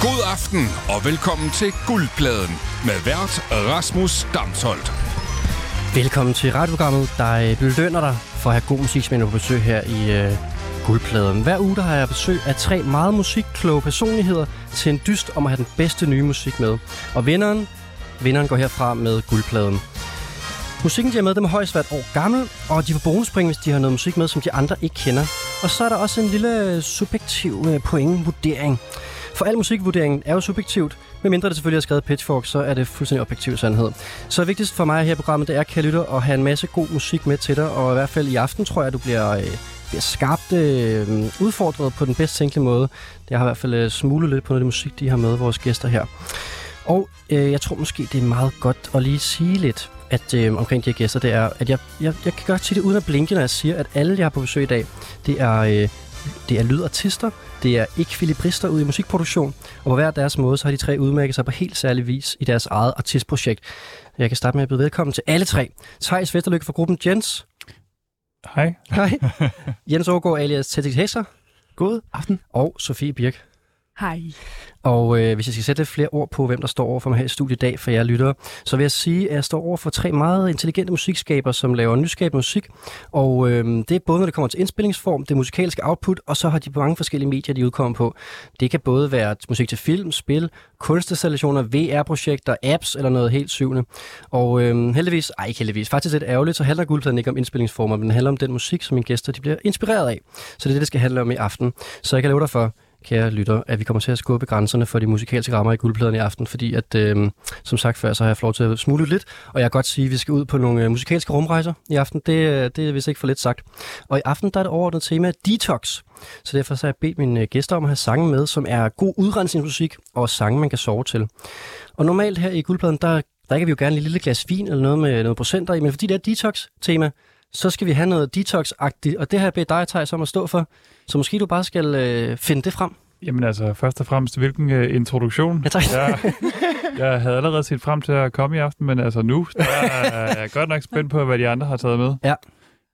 God aften og velkommen til Guldpladen med vært Rasmus Damsholdt. Velkommen til radioprogrammet, der øh, belønner dig for at have god musiksmænd på besøg her i øh, Guldpladen. Hver uge der har jeg besøg af tre meget musikkloge personligheder til en dyst om at have den bedste nye musik med. Og vinderen, vinderen går herfra med Guldpladen. Musikken, de har med, dem er højst hvert år gammel, og de får bonuspoint, hvis de har noget musik med, som de andre ikke kender. Og så er der også en lille øh, subjektiv øh, pointvurdering. For al musikvurdering er jo subjektivt, medmindre det selvfølgelig er skrevet Pitchfork, så er det fuldstændig objektiv sandhed. Så vigtigst for mig her i programmet, det er, kan lytte at have en masse god musik med til dig, og i hvert fald i aften tror jeg, du bliver, øh, bliver skarpt øh, udfordret på den bedst tænkelige måde. Jeg har i hvert fald øh, smuglet lidt på noget af det musik, de har med, vores gæster her. Og øh, jeg tror måske, det er meget godt at lige sige lidt at, øh, omkring de her gæster, det er, at jeg, jeg, jeg kan godt sige det uden at blinke, når jeg siger, at alle, jeg har på besøg i dag, det er, øh, det er lydartister, det er ekvilibrister ude i musikproduktion, og på hver deres måde, så har de tre udmærket sig på helt særlig vis i deres eget artistprojekt. Jeg kan starte med at byde velkommen til alle tre. Thijs Vesterlykke fra gruppen Jens. Hej. Hej. Jens Aargaard alias Teddy Hæsser. God aften. Og Sofie Birk. Hej. Og øh, hvis jeg skal sætte flere ord på, hvem der står over for mig her i studiet i dag, for jer lyttere, så vil jeg sige, at jeg står over for tre meget intelligente musikskaber, som laver nyskabende musik. Og øh, det er både, når det kommer til indspillingsform, det musikalske output, og så har de mange forskellige medier, de udkommer på. Det kan både være musik til film, spil, kunstinstallationer, VR-projekter, apps eller noget helt syvende. Og øh, heldigvis, ej ikke heldigvis, faktisk lidt ærgerligt, så handler guldpladen ikke om indspillingsformer, men den handler om den musik, som mine gæster de bliver inspireret af. Så det er det, det skal handle om i aften. Så jeg kan love dig for, kære lytter, at vi kommer til at skubbe grænserne for de musikalske rammer i guldpladerne i aften, fordi at, øh, som sagt før, så har jeg fået lov til at smule lidt, og jeg kan godt sige, at vi skal ud på nogle øh, musikalske rumrejser i aften. Det, øh, det er vist ikke for lidt sagt. Og i aften der er det overordnet tema Detox. Så derfor så har jeg bedt mine øh, gæster om at have sange med, som er god udrensningsmusik og sange, man kan sove til. Og normalt her i guldpladen, der drikker vi jo gerne et lille glas vin eller noget med noget procenter i, men fordi det er detox-tema, så skal vi have noget detox-agtigt, og det har jeg bedt dig, Thijs, om at stå for. Så måske du bare skal øh, finde det frem. Jamen altså, først og fremmest, hvilken uh, introduktion. Ja, tak. Jeg, jeg havde allerede set frem til at komme i aften, men altså nu der er jeg godt nok spændt på, hvad de andre har taget med. Ja.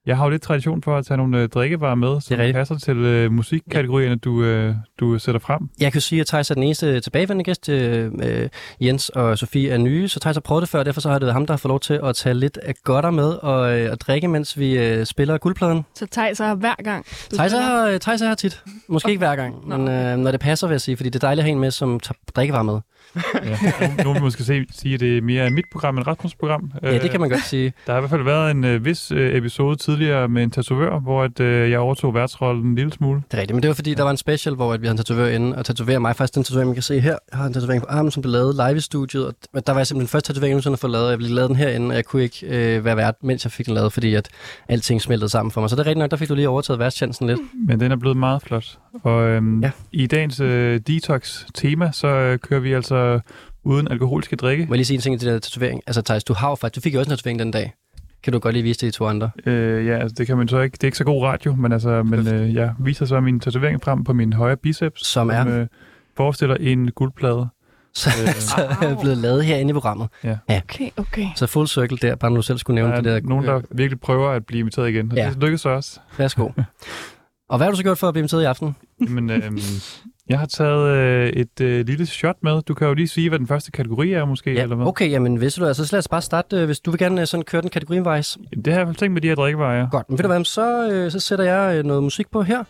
Jeg har jo lidt tradition for at tage nogle uh, drikkevarer med, som rigtigt. passer til uh, musikkategorierne, du, uh, du sætter frem. Jeg kan sige, at Thijs er den eneste tilbagevendende gæst. Øh, øh, Jens og Sofie er nye, så Thijs har prøvet det før, og derfor så har det været ham, der har fået lov til at tage lidt af godter med og, øh, og drikke, mens vi øh, spiller guldpladen. Så Thijs er hver gang. Thijs er, Thijs er her tit. Måske ikke hver gang, men øh, når det passer, vil jeg sige, fordi det er dejligt at have en med, som tager drikkevarer med. Ja. Nu, vil vi måske se, sige, at det er mere mit program end Rasmus' program. Ja, det kan man godt sige. Der har i hvert fald været en uh, vis uh, episode tidligere med en tatovør, hvor at, uh, jeg overtog værtsrollen en lille smule. Det er rigtigt, men det var fordi, der var en special, hvor at vi havde en tatovør inde og tatoverer mig. Faktisk den tatovering, man kan se her. Jeg har en tatovering på armen, som blev lavet live i studiet. Og der var jeg simpelthen den første tatovering, jeg nogensinde har fået lavet. Jeg blev lavet den herinde, og jeg kunne ikke øh, være vært, mens jeg fik den lavet, fordi at alting smeltede sammen for mig. Så det er rigtigt nok, der fik du lige overtaget værtschancen lidt. Men den er blevet meget flot. Og øhm, Ja. ja. i dagens øh, detox-tema, så øh, kører vi altså uden alkoholiske drikke. Må jeg lige sige en ting til den der tatovering? Altså, Thijs, du har jo faktisk, du fik jo også en tatovering den dag. Kan du godt lige vise det de to andre? Øh, ja, altså, det kan man så ikke. Det er ikke så god radio, men, altså, men øh, jeg viser så min tatovering frem på min højre biceps, Som er? øh, forestiller en guldplade. Så, Øh. så er jeg blevet lavet herinde i programmet. Okay, okay. Så full circle der, bare når du selv skulle nævne er det der. nogen, der virkelig prøver at blive inviteret igen, og Ja. ja. det lykkes så også. Værsgo. Og hvad har du så gjort for at blive inviteret i aften? Men, øh, jeg har taget øh, et øh, lille shot med. Du kan jo lige sige, hvad den første kategori er måske, Ja, eller hvad? okay, jamen hvis du altså, så lad os bare starte, øh, hvis du vil gerne øh, sådan køre den kategorivejs. Det har jeg i hvert fald tænkt med de her drikkevarer. ja. Godt, men ved du hvad, så, øh, så sætter jeg øh, noget musik på her.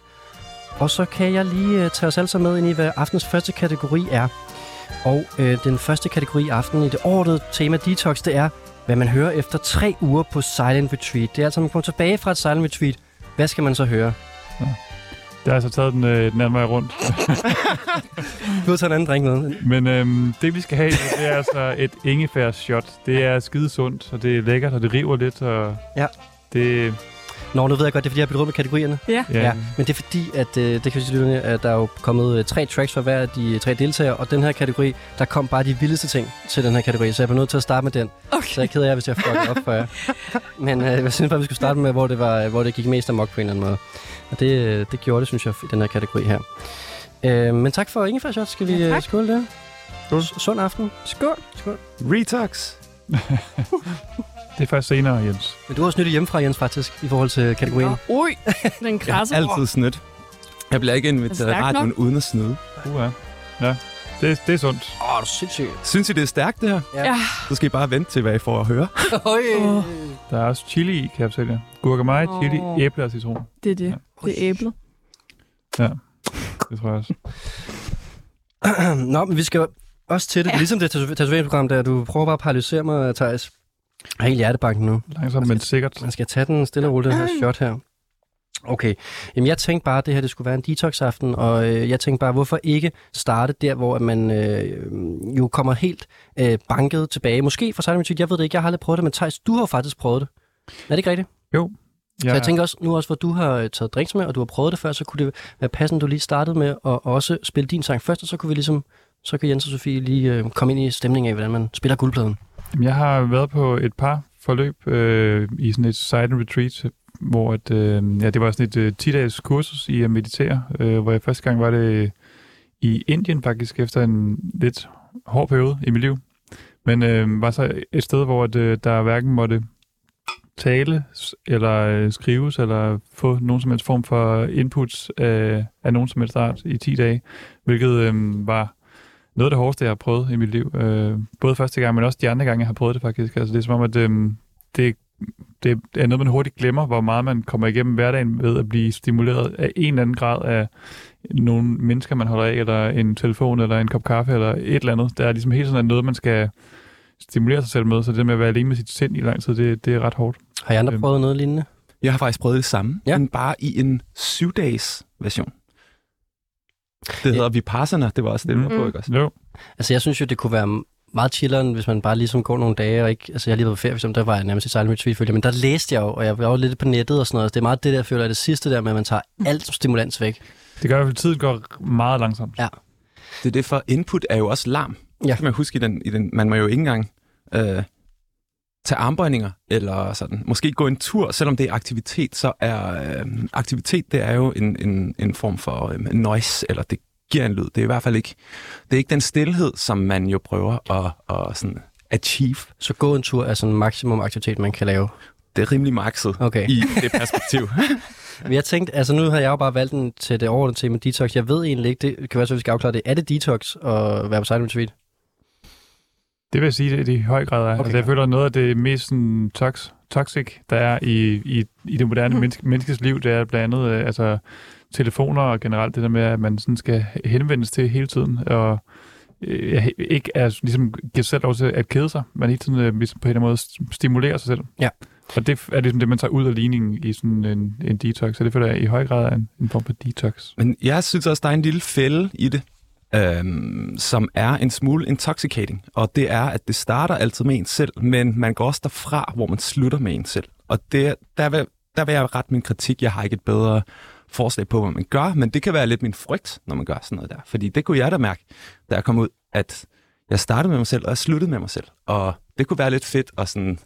Og så kan jeg lige øh, tage os alle sammen med ind i, hvad aftens første kategori er. Og øh, den første kategori i aften i det overordnede tema Detox, det er, hvad man hører efter tre uger på Silent Retreat. Det er altså, når man kommer tilbage fra et Silent Retreat. Hvad skal man så høre? Det har altså taget den, øh, den anden vej rundt. Du har taget en anden drink med. Men øhm, det vi skal have, det er altså et ingefær shot. Det er skide sundt, og det er lækkert, og det river lidt, og Ja. det... Nå, nu ved jeg godt, det er fordi, jeg har blevet rundt med kategorierne. Ja. Ja, Ja, men det er fordi, at øh, det kan vi sige, at der er jo kommet øh, tre tracks fra hver af de tre deltagere, og den her kategori, der kom bare de vildeste ting til den her kategori, så jeg blev nødt til at starte med den. Okay. Så jeg er ked af, hvis jeg fucker op for jer. Men øh, jeg synes bare, vi skulle starte med, hvor det, var, hvor det gik mest amok på en eller anden måde. Og det, øh, det gjorde det, synes jeg, i den her kategori her. Øh, men tak for ingefær shot. Skal vi Ja, ja, tak. skåle det? Skål. Sund aften. Skål. Retox. det er først senere, Jens. Men du har også nyttet hjemmefra, Jens, faktisk, i forhold til kategorien. Nå, Ui, den Jeg krasser. har altid snydt. Jeg bliver ikke inviteret i radioen nok. uden at snyde. Uh, ja. Det, det er sundt. Åh, oh, du sindssygt. Synes I, det er stærkt, det her? Ja. Så skal I bare vente til, hvad I får at høre. Øj. Der er også chili i, kan jeg fortælle jer. Gurkemeje, chili, Åh. æble og citron. Det er det. Ja. Det er æblet. Det tror jeg også. Nå, men vi skal også til det. Ja. Ligesom det tatoveringsprogram, der du prøver bare at paralysere mig, Thijs. Jeg har helt hjertebanken nu. Langsomt, men sikkert. Man skal tage den stille og roligt, den her shot her. Okay. Jamen, jeg tænkte bare, at det her det skulle være en detox-aften, og øh, jeg tænkte bare, hvorfor ikke starte der, hvor man øh, jo kommer helt øh, banket tilbage. Måske for sig jeg ved det ikke, jeg har aldrig prøvet det, men Thijs, du har jo faktisk prøvet det. Er det ikke rigtigt? Ja. Så jeg tænker også, nu også, hvor du har øh, taget drinks med, og du har prøvet det før, så kunne det være passende, du lige startede med at også spille din sang først, og så kunne vi ligesom, så kan Jens og Sofie lige øh, komme ind i stemningen af, hvordan man spiller guldpladen. Jeg har været på et par forløb øh, i sådan et silent retreat, hvor et, øh, ja, det var sådan et øh, 10-dages kursus i at meditere, øh, hvor jeg første gang var det i Indien faktisk, efter en lidt hård periode i mit liv. Men øh, var så et sted, hvor at, øh, der hverken måtte tale eller øh, skrives eller få nogen som helst form for inputs af, af nogen som helst art i 10 dage, hvilket øh, var noget af det hårdeste, jeg har prøvet i mit liv. Øh, både første gang, men også de andre gange, jeg har prøvet det faktisk. Altså, det er som om, at øh, det, det er noget, man hurtigt glemmer, hvor meget man kommer igennem hverdagen ved at blive stimuleret af en eller anden grad af nogle mennesker, man holder af, eller en telefon, eller en kop kaffe, eller et eller andet. Der er ligesom helt sådan noget, man skal stimulere sig selv med, så det med at være alene med sit sind i lang tid, det, det er ret hårdt. Har I andre Øhm. prøvet noget lignende? Jeg har faktisk prøvet det samme, Ja. men bare i en syv-dages version. Det hedder Vipassana, det var også det, du var på, ikke også? Jo. Altså, jeg synes jo, det kunne være meget chilleren, hvis man bare ligesom går nogle dage, og ikke... Altså, jeg har lige været på ferie, for eksempel, der var jeg nærmest i retreat, følte jeg, men der læste jeg jo, og jeg var jo lidt på nettet og sådan noget. Det er meget det der, jeg føler, er det sidste der med, at man tager alt stimulans væk. Det gør i hvert fald, tiden går meget langsomt. Ja. Det er det, for input er jo også larm. Ja. Det kan man huske i den, i den man må jo ikke engang øh, tage armbøjninger, eller sådan. Måske gå en tur, selvom det er aktivitet, så er øh, aktivitet, det er jo en, en, en form for øh, noise, eller det giver en lyd. Det er i hvert fald ikke, det er ikke den stillhed, som man jo prøver at, at sådan achieve. Så gå en tur er sådan maksimum aktivitet, man kan lave. Det er rimelig makset Okay. i det perspektiv. Men jeg tænkte, altså nu har jeg jo bare valgt den til det overordnede tema detox. Jeg ved egentlig ikke, det kan være så, vi skal afklare det. Er det detox at være på silent retreat? Det vil jeg sige, det, det i høj grad er. Okay. Altså, jeg føler, noget af det mest sådan, tox, toxic, der er i, i, i det moderne menneske, menneskes liv, det er blandt andet øh, altså, telefoner og generelt det der med, at man sådan skal henvendes til hele tiden, og øh, ikke er, ligesom, giver sig selv lov til at kede sig, men hele tiden øh, ligesom på en eller anden måde stimulerer sig selv. Ja. Og det er ligesom det, man tager ud af ligningen i sådan en, en detox, så det føler jeg i høj grad er en, en form for detox. Men jeg synes også, der er en lille fælde i det, øhm, som er en smule intoxicating. Og det er, at det starter altid med en selv, men man går også derfra, hvor man slutter med en selv. Og det, der, vil, der vil jeg rette min kritik. Jeg har ikke et bedre forslag på, hvad man gør, men det kan være lidt min frygt, når man gør sådan noget der. Fordi det kunne jeg da mærke, da jeg kom ud, at jeg startede med mig selv, og jeg sluttede med mig selv. Og det kunne være lidt fedt at sådan,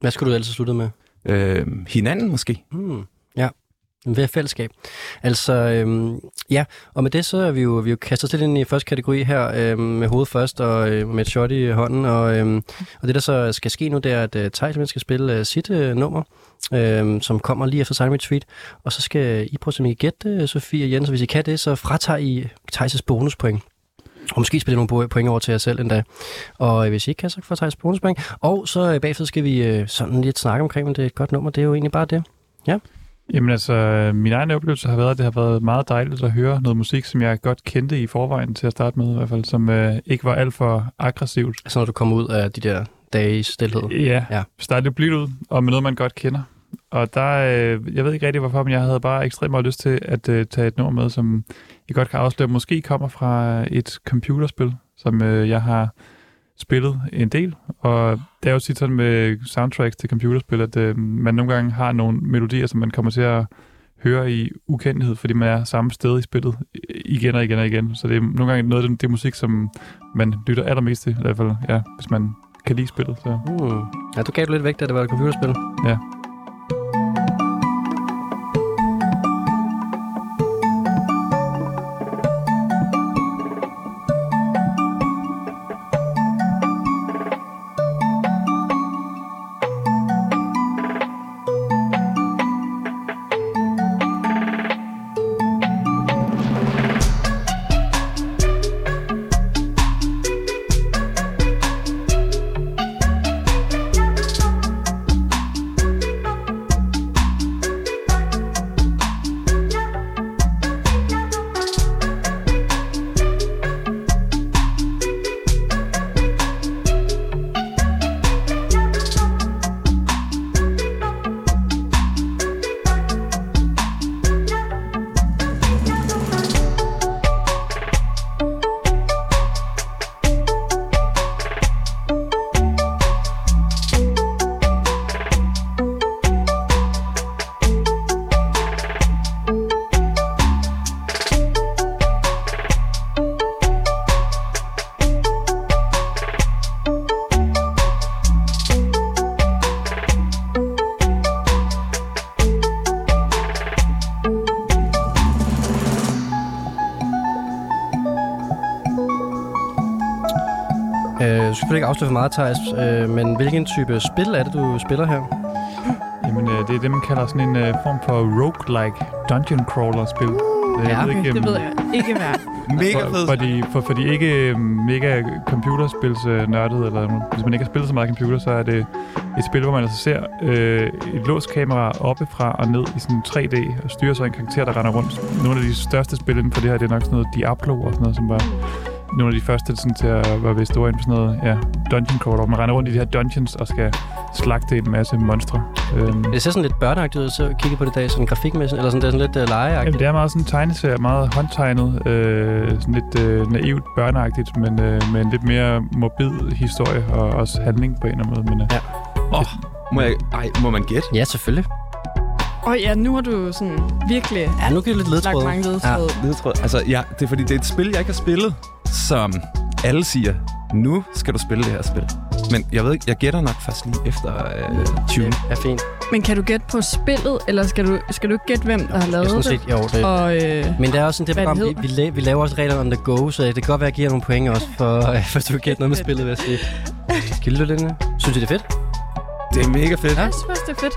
Hvad skulle du have sluttet med? øh, hinanden måske. Hmm. Ved fællesskab. Altså, øhm, ja, og med det så er vi jo, vi jo kastet lidt ind i første kategori her, øhm, med hovedet først og øh, med et shot i hånden. Og, øhm, og det, der så skal ske nu, det er, at øh, Thijs skal spille øh, sit øh, nummer, øhm, som kommer lige efter Silent Retreat. Og så skal I prøve at gætte, øh, Sofie og Jens, og hvis I kan det, så fratager I Thijs' bonuspoint. Og måske spille nogle point over til jer selv endda. Og øh, hvis I ikke kan, så får Thijs bonuspoint. Og så øh, bagefter skal vi øh, sådan lidt snakke omkring, om det er et godt nummer. Det er jo egentlig bare det. Ja. Jamen altså, min egen oplevelse har været, at det har været meget dejligt at høre noget musik, som jeg godt kendte i forvejen til at starte med, i hvert fald, som øh, ikke var alt for aggressivt. Altså når du kommer ud af de der dage i stillhed. Ja, Ja. ja. starte lidt blidt ud, og med noget, man godt kender. Og der, øh, jeg ved ikke rigtig hvorfor, men jeg havde bare ekstremt meget lyst til at øh, tage et nummer med, som jeg godt kan afsløre, måske kommer fra et computerspil, som øh, jeg har spillet en del. Og det er jo tit sådan med soundtracks til computerspil, at øh, man nogle gange har nogle melodier, som man kommer til at høre i ukendelighed, fordi man er samme sted i spillet igen og igen og igen. Så det er nogle gange noget af det, det musik, som man lytter allermest til, i hvert fald, ja, hvis man kan lide spillet. Så. Hmm. Ja, du gav du lidt væk, da det var et computerspil. Ja. Afsløre for meget, Thijs, øh, men hvilken type spil er det, du spiller her? Jamen, øh, det er det, man kalder sådan en øh, form for roguelike dungeon crawler-spil. Øh, Ja, jeg ved Okay, ikke, det øhm, ved jeg ikke hvad. Mega for, fed. for, de, for, for de ikke øh, mega computerspilsnørdet, eller hvis man ikke har spillet så meget computer, så er det et spil, hvor man altså ser øh, et låst kamera oppefra og ned i sådan 3D, og styrer så en karakter, der render rundt. Nogle af de største spil inden for det her, det er nok sådan noget Diablo og sådan noget, som var nogle af de første sådan, til at være ved store inden for sådan noget, ja, dungeon crawler, hvor man render rundt i de her dungeons og skal slagte en masse monstre. Øhm, Det ser sådan lidt børneagtigt ud, så kigge på det dag, sådan grafikmæssigt, eller sådan, det er sådan lidt uh, legeagtigt. Jamen, det er meget sådan en tegneserie, meget håndtegnet, øh, sådan lidt øh, naivt, børneagtigt, men øh, med en lidt mere morbid historie og også handling på en eller anden måde. Men, øh, Ja. Må, jeg, ej, må man gætte? Ja, selvfølgelig. Og ja, nu har du sådan virkelig Ja, nu giver det lidt lagt ledtråd. mange ledtråd. Tror jeg. Altså, ja, det er fordi, det er et spil, jeg ikke har spillet, som alle siger, nu skal du spille det her spil. Men jeg ved ikke, jeg gætter nok først lige efter øh, 20. Ja, ja, fint. Men kan du gætte på spillet, eller skal du, skal du ikke gætte, hvem der har Jeg lavet det? set, jo, det. Og, øh, Men det er også sådan, det program, det vi, vi, la- vi laver også reglerne on the go, så det kan godt være, at jeg giver nogle point også, for, for at du kan gætte noget med spillet, vil jeg sige. Skal lytte lidt? Synes I, det er fedt? Det er mega fedt. jeg synes, det er fedt.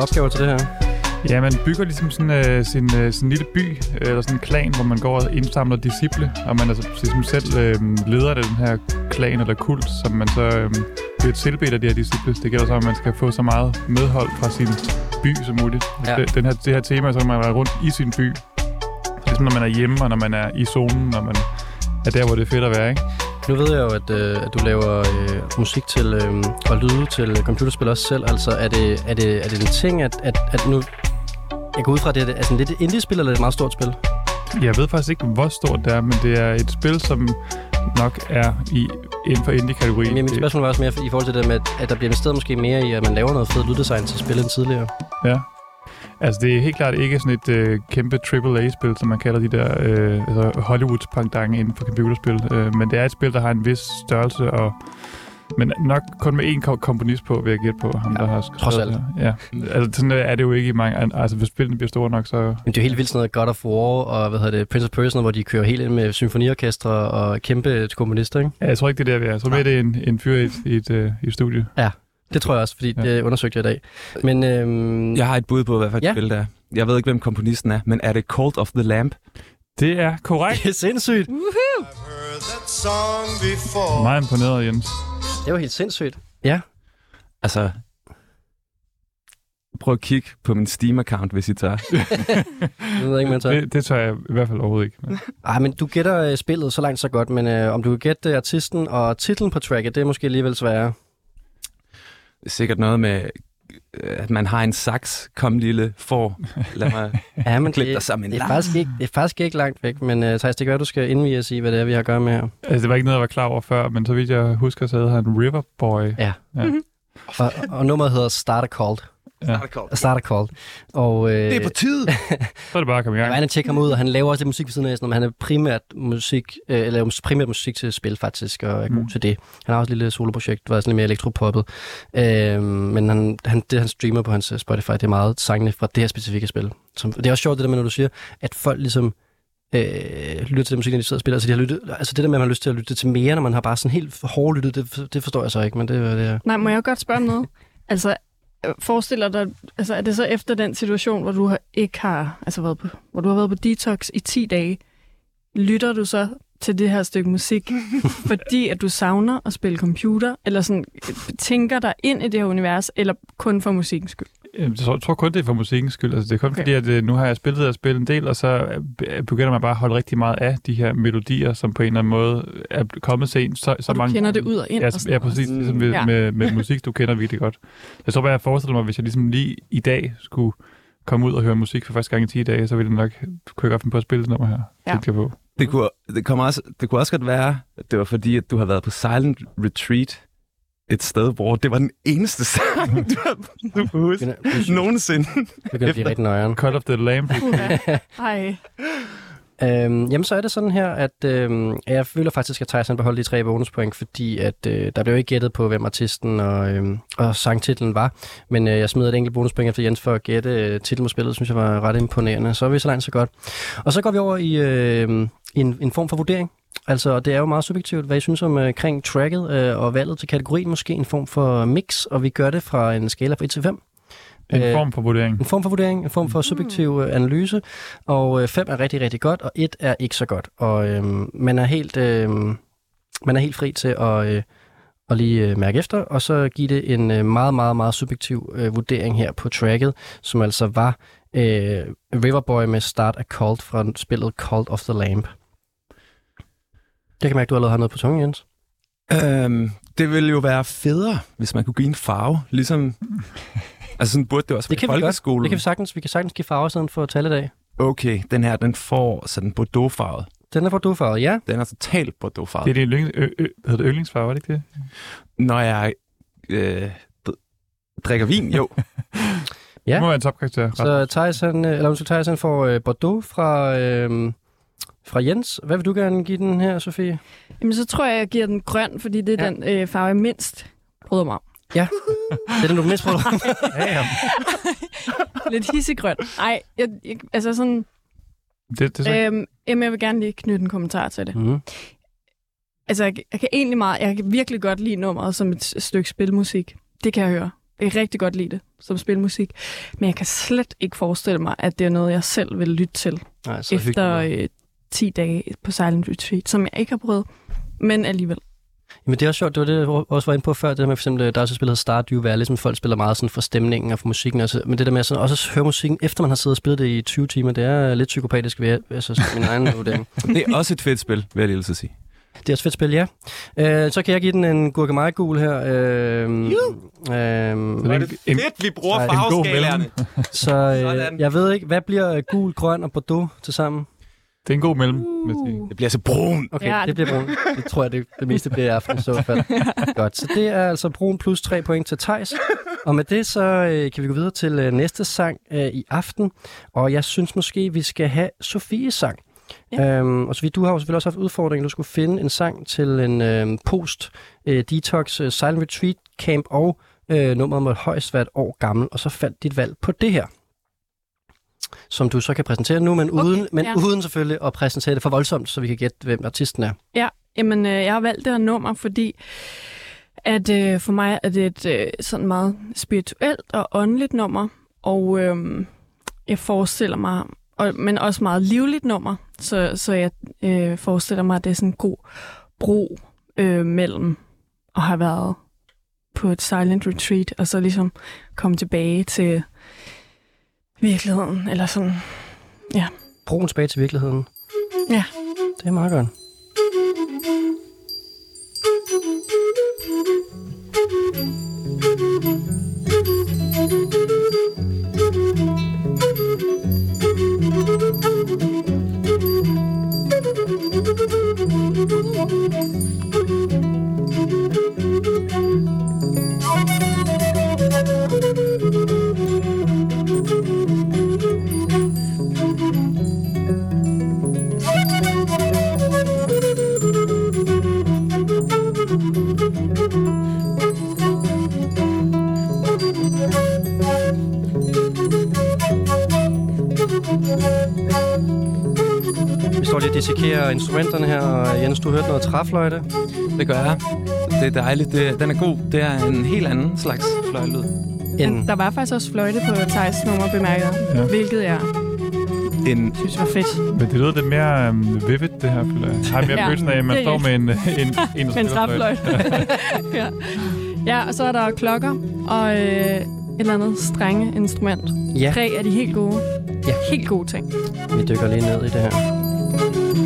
Opgaver til det her. ja, man bygger ligesom sådan, øh, sin, øh, sin lille by, øh, eller sådan en klan, hvor man går og indsamler disciple, og man altså ligesom selv øh, leder af den her klan eller kult, som man så øh, bliver tilbedt af de her disciple. Det gælder så, at man skal få så meget medhold fra sin by som muligt. Ja. Ja. Den her, det her tema, så man være rundt i sin by. Ligesom når man er hjemme, og når man er i zonen, og man er der, hvor det er fedt at være, ikke? Nu ved jeg jo, at, øh, at du laver øh, musik til øh, og lyde til computerspil også selv. Altså, er det, er det, er det en ting, at, at, at nu... Jeg går ud fra, at det er, er sådan lidt et indie-spil, eller er det et meget stort spil? Jeg ved faktisk ikke, hvor stort det er, men det er et spil, som nok er i, inden for indie-kategorien. Men mit spørgsmål var også mere i forhold til det med, at der bliver investeret måske mere i, at man laver noget fedt lyddesign til spillet end tidligere. Ja. Altså, det er helt klart ikke sådan et øh, kæmpe AAA-spil, som man kalder de der øh, altså Hollywood-pangdange inden for computerspil. Øh, men det er et spil, der har en vis størrelse, og men nok kun med én ko- komponist på, vil jeg gætte på, ham Ja, der har skrevet trods alt. det. Ja, altså sådan øh, er det jo ikke i mange... Altså, hvis spillene bliver store nok, så... Men det er jo helt vildt sådan noget God of War og hvad hedder det, Prince of Persia, hvor de kører helt ind med symfoniorkestre og kæmpe komponister, ikke? Ja, jeg tror ikke, det er der, vi er. Jeg tror mere, det er en, en fyr i et, i et, øh, i et studie. Det tror jeg også, fordi Ja. ja. det undersøgte jeg i dag. Men øhm, Jeg har et bud på, hvad for et Ja. spil det er. Jeg ved ikke, hvem komponisten er, men er det Cult of the Lamp? Det er korrekt. det er sindssygt. I've heard that song before. Meget imponeret, Jens. Det var helt sindssygt. Ja. Altså, prøv at kigge på min Steam-account, hvis I tør. Jeg ved ikke, man tager. Det, det tør jeg i hvert fald overhovedet ikke. Men Ej, men du gætter øh, spillet så langt så godt, men øh, om du kan gætte øh, artisten og titlen på tracket, det er måske alligevel sværere. Det er sikkert noget med, øh, at man har en saks. Kom lille, for. Lad mig Ja, men klippe dig det, sammen. det, er faktisk ikke, det er faktisk ikke langt væk, men øh, Thijs, det kan være, du skal indvige os i, hvad det er, vi har at gøre med her. Altså, det var ikke noget, jeg var klar over før, men så vidt jeg husker, så havde han River Boy. Ja. Og, og nummeret hedder Starter Called. Starter Called. Og, øh, Det er på tide. Så er det bare at komme i Jeg gang. var inde og tjekke ham ud, og han laver også lidt musik ved siden af, sådan, han er primært musik, øh, eller laver primært musik til spil faktisk, og er god Mm. til det. Han har også et lille soloprojekt, der er sådan lidt mere elektropoppet. Øh, men han, han, det, han streamer på hans øh, Spotify, det er meget sangene fra det her specifikke spil. Som, det er også sjovt, det der med, når du siger, at folk ligesom øh, lytter til den musik, når de sidder og spiller. Altså, de har lyttet, altså det der med, at man har lyst til at lytte til mere, når man har bare sådan helt hårdt lyttet, det, det forstår jeg så ikke, men det, er- det er... Nej, må jeg godt spørge om noget? Altså, forestiller dig, altså er det så efter den situation, hvor du har, ikke har, altså været på, hvor du har været på detox i 10 dage, lytter du så til det her stykke musik, fordi at du savner at spille computer, eller sådan øh, tænker dig ind i det her univers, eller kun for musikkens skyld? Jeg tror, jeg tror kun, det er for musikkens skyld. Altså, det er kun Okay. fordi, at øh, nu har jeg spillet og spillet en del, og så øh, begynder man bare at holde rigtig meget af de her melodier, som på en eller anden måde er kommet sent. Så, så Og du mange, kender det ud og ind. Ja, og ja præcis. Ligesom med, Ja. med, med musik, du kender virkelig godt. Jeg tror bare, jeg forestiller mig, hvis jeg ligesom lige i dag skulle komme ud og høre musik for første gang i 10 dage, så ville det nok kunne jeg godt finde på at spille det nummer her. Ja. Ja. på. Det kunne, det, kommer også, det kunne også godt være, at det var fordi, at du har været på Silent Retreat et sted, hvor det var den eneste sang, du har du kunne huske nogensinde. begynder at blive rigtig nøjeren. Cut of the Lamb. Ej. Øhm, jamen, så er det sådan her, at øhm, jeg føler faktisk, at han beholdt de tre bonuspoint, fordi at, øh, der blev ikke gættet på, hvem artisten og, øhm, og sangtitlen var. Men øh, jeg smider et enkelt bonuspoint efter Jens for at gætte øh, titlen på spillet, synes jeg var ret imponerende. Så er vi så langt så godt. Og så går vi over i, øh, i en, en form for vurdering. Altså, det er jo meget subjektivt, hvad I synes om øh, kring tracket øh, og valget til kategorien. Måske en form for mix, og vi gør det fra en skala fra 1 til 5. En Øh, form for vurdering. En form for vurdering, en form for subjektiv øh, analyse, og 5 er rigtig, rigtig godt, og 1 er ikke så godt. Og øh, man, er helt, øh, man er helt fri til at, øh, at lige øh, mærke efter, og så give det en øh, meget, meget, meget subjektiv øh, vurdering her på tracket, som altså var øh, Riverboy med Start a Cult fra spillet Cult of the Lamp. Jeg kan mærke, at du allerede har noget på tungen, Jens. Øhm, det ville jo være federe, hvis man kunne give en farve, ligesom... Altså sådan burde det også Det være kan i vi godt. folkeskolen. Det kan vi sagtens. Vi kan sagtens give farver i stedet for talledag. Okay, den her, den får sådan bordeaux-farvet. Den er for du ja. Den er totalt bordeaux-farvet. Det er din yndlings, ø, ø, hedder det yndlingsfarve, er det ikke det? Når jeg øh, dr- drikker vin, jo. Ja. Det må være en topkarakter. Så Thijs, han, øh, eller undskyld, Thijs, han får øh, Bordeaux fra, øh, fra Jens. Hvad vil du gerne give den her, Sofie? Jamen, så tror jeg, jeg giver den grøn, fordi det er Ja. ja. den øh, farve, jeg mindst bryder mig om. Det er den, du mindst prøver. ja, ja. Lidt hissegrøn. Ej, jeg, jeg, altså sådan... Det, det er så, Øhm, jamen, jeg vil gerne lige knytte en kommentar til det. Mm. Altså, jeg, jeg kan egentlig meget... Jeg kan virkelig godt lide nummeret som et stykke spilmusik. Det kan jeg høre. Jeg kan rigtig godt lide det som spilmusik. Men jeg kan slet ikke forestille mig, at det er noget, jeg selv vil lytte til Nej, så efter øh, 10 dage på Silent Retreat, som jeg ikke har prøvet, men alligevel. Jamen, det er også sjovt, det var det, jeg også var inde på før, det der med for eksempel, der er også spillet Stardew Valley, som folk spiller meget sådan for stemningen og for musikken, altså, men det der med sådan, også at høre musikken, efter man har siddet og spillet det i 20 timer, det er lidt psykopatisk ved altså, sådan min egen vurdering. Det er også et fedt spil, vil jeg lige så sige. Det er også et fedt spil, ja. Øh, så kan jeg give den en gurkemeje-gul her. Øh, øh, en, en, vi bruger mellem. så øh, Sådan. jeg ved ikke, hvad bliver øh, gul, grøn og bordeaux til sammen? Det er en god mellem, sige. Det bliver så brun. Okay, Ja, det- det bliver brun. Det tror jeg, det, det meste bliver i aften i så fald. Godt, så det er altså brun plus 3 point til Tejs. Og med det, så øh, kan vi gå videre til øh, næste sang øh, i aften. Og jeg synes måske, vi skal have Sofies sang. Ja. Øhm, og Sofie, du har jo selvfølgelig også haft udfordringen. Du skulle finde en sang til en øh, post-detox øh, silent retreat camp, og øh, nummeret må højst være et år gammel, og så faldt dit valg på det her som du så kan præsentere nu, men, Okay, uden, men ja. uden selvfølgelig at præsentere det for voldsomt, så vi kan gætte, hvem artisten er. Ja, jamen, øh, jeg har valgt det her nummer, fordi at øh, for mig er det et øh, sådan meget spirituelt og åndeligt nummer, og øh, jeg forestiller mig, og, men også meget livligt nummer, så, så jeg øh, forestiller mig, at det er sådan en god bro øh, mellem at have været på et silent retreat, og så ligesom komme tilbage til virkeligheden, eller sådan, Broen tilbage til virkeligheden. Ja. Det er meget godt. Vi står lige og dissekerer instrumenterne her, og Jens, du hørte noget træfløjte. Det gør jeg. Det er dejligt. Det, den er god. Det er en helt anden slags fløjlyd. En, Der var faktisk også fløjte på Thijs nummer, bemærker Ja. hvilket jeg en, synes jeg var fedt. Men det lyder lidt mere um, vivid, det her, føler jeg. Har mere Ja, følelsen af, at man er står med en, en, en, en, træfløjte. ja. ja, og så er der klokker og øh, et eller andet strenge instrument. Ja, Tre af de helt gode. Ja. Helt gode ting. vi dykker lige ned i det her. Ja,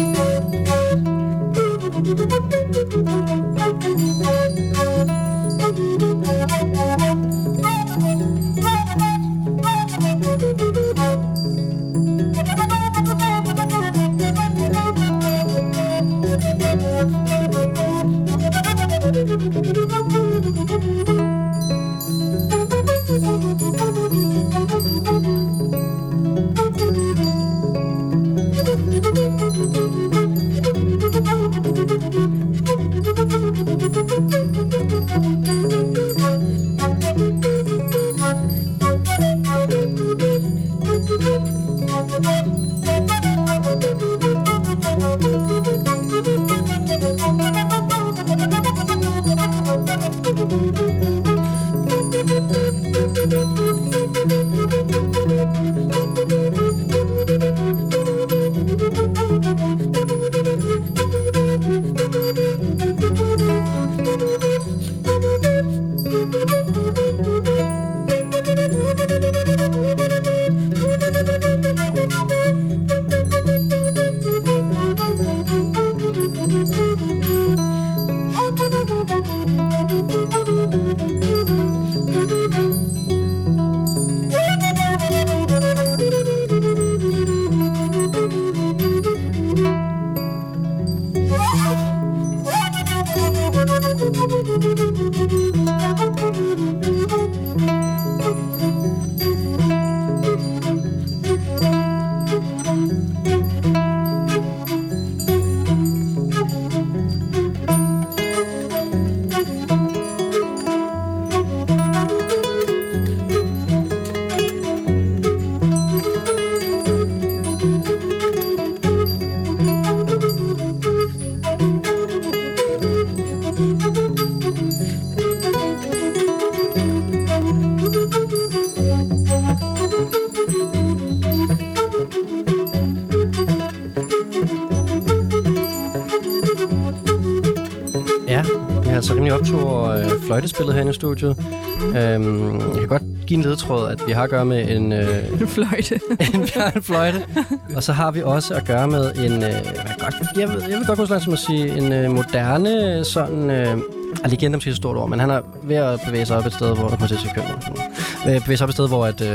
herinde i studiet. Øhm, jeg kan godt give en ledetråd, at vi har at gøre med en, øh, En fløjte. en, fløjte. Og så har vi også at gøre med en, øh, jeg, godt, jeg, vil, jeg vil godt gå så langt som at sige, en øh, moderne sådan... Øh, ah, legende måske et stort ord, men han er ved at bevæge sig op et sted, hvor der kommer til at se. Øh, bevæge sig op et sted, hvor at, øh,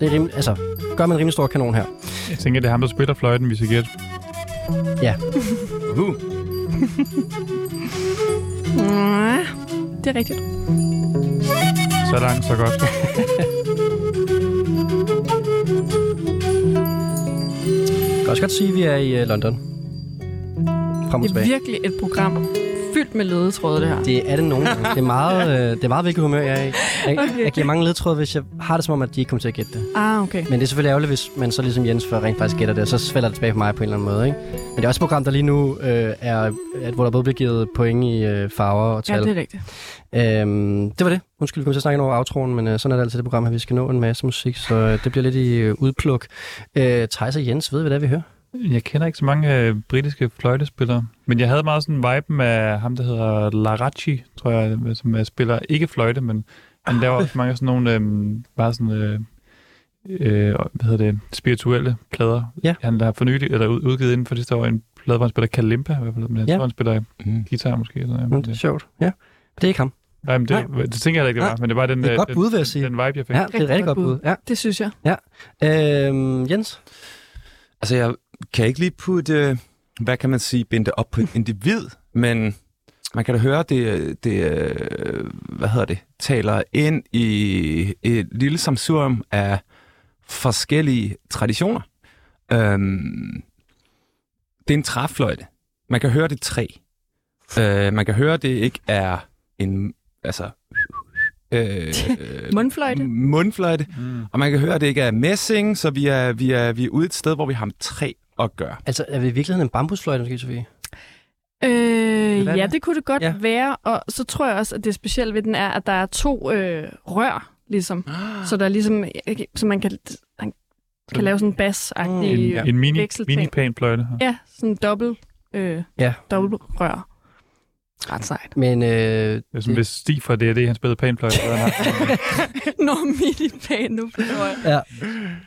det er rimelig, altså, gør man en rimelig stor kanon her. Jeg tænker, det er ham, der spiller fløjten, vi skal gætte. uh, Ja, det er rigtigt. Så langt, så godt. Jeg kan også godt sige, at vi er i øh, London. Frem og Det er tilbage. virkelig et program fyldt med ledetråde, det her. Det er det nogle gange. Det er meget, øh, det er meget hvilket humør, jeg er i. Jeg, Okay. jeg giver mange ledtråde, hvis jeg har det som om, at de ikke kommer til at gætte det. Ah, okay. Men det er selvfølgelig ærgerligt, hvis man så ligesom Jens for rent faktisk gætter det, og så falder det tilbage på mig på en eller anden måde. Ikke? Men det er også et program, der lige nu øh, er, at, hvor der både bliver givet point i øh, farver og Ja, tal. det er rigtigt. Øhm, det var det. Undskyld, vi kom til at snakke over outroen, men øh, sådan er det altid det program her. Vi skal nå en masse musik, så øh, det bliver lidt i øh, udpluk. Øh, Thijs og Jens, ved vi, hvad vi hører? Jeg kender ikke så mange øh, britiske fløjtespillere, men jeg havde meget sådan en vibe med ham, der hedder Larachi, tror jeg, som er spiller ikke fløjte, men han laver også mange sådan nogle, øh, bare sådan, øh, øh, hvad hedder det, spirituelle plader. Ja. Han har for nylig, eller ud- udgivet inden for det år en plade, hvor han spiller kalimba, i hvert fald, men jeg Ja. tror, han spiller mm. guitar måske. Eller, Mm, det er det, sjovt. Ja. Det er ikke ham. nej, men det, det, tænker jeg ikke, det var, Nej, men det var den, det er øh, godt den, bud, vil jeg sige. den vibe, jeg fik. Ja, det er et rigtig godt bud. Ja. Det synes jeg. Øhm, Jens? Altså, jeg kan ikke lige putte, øh, hvad kan man sige, binde det op på et individ, men man kan da høre, det, det øh, hvad hedder det, taler ind i et lille samsurium af forskellige traditioner. Øhm, det er en træfløjte. Man kan høre det træ. Øh, man kan høre, det ikke er en, altså, øh, Mundfløjte? mundfløjte. Mm. Og man kan høre, at det ikke er messing, så vi er, vi er, vi er ude et sted, hvor vi har med træ at gøre. Altså, er vi i virkeligheden en bambusfløjte, måske, Sofie? Øh, ja, det? det kunne det godt Ja. ja. være. Og så tror jeg også, at det specielle ved den er, at der er to øh, rør, ligesom. Så der er ligesom, så man kan, kan lave sådan en bass-agtig En, mm, en mini, mini panfløjte. Ja, sådan en dobbelt, øh, Ja. dobbelt rør. Ret sejt. Men øh, Det er sådan, hvis Stig fra han spillede så havde han haft- Nå, mini pan, nu forstår jeg. ja.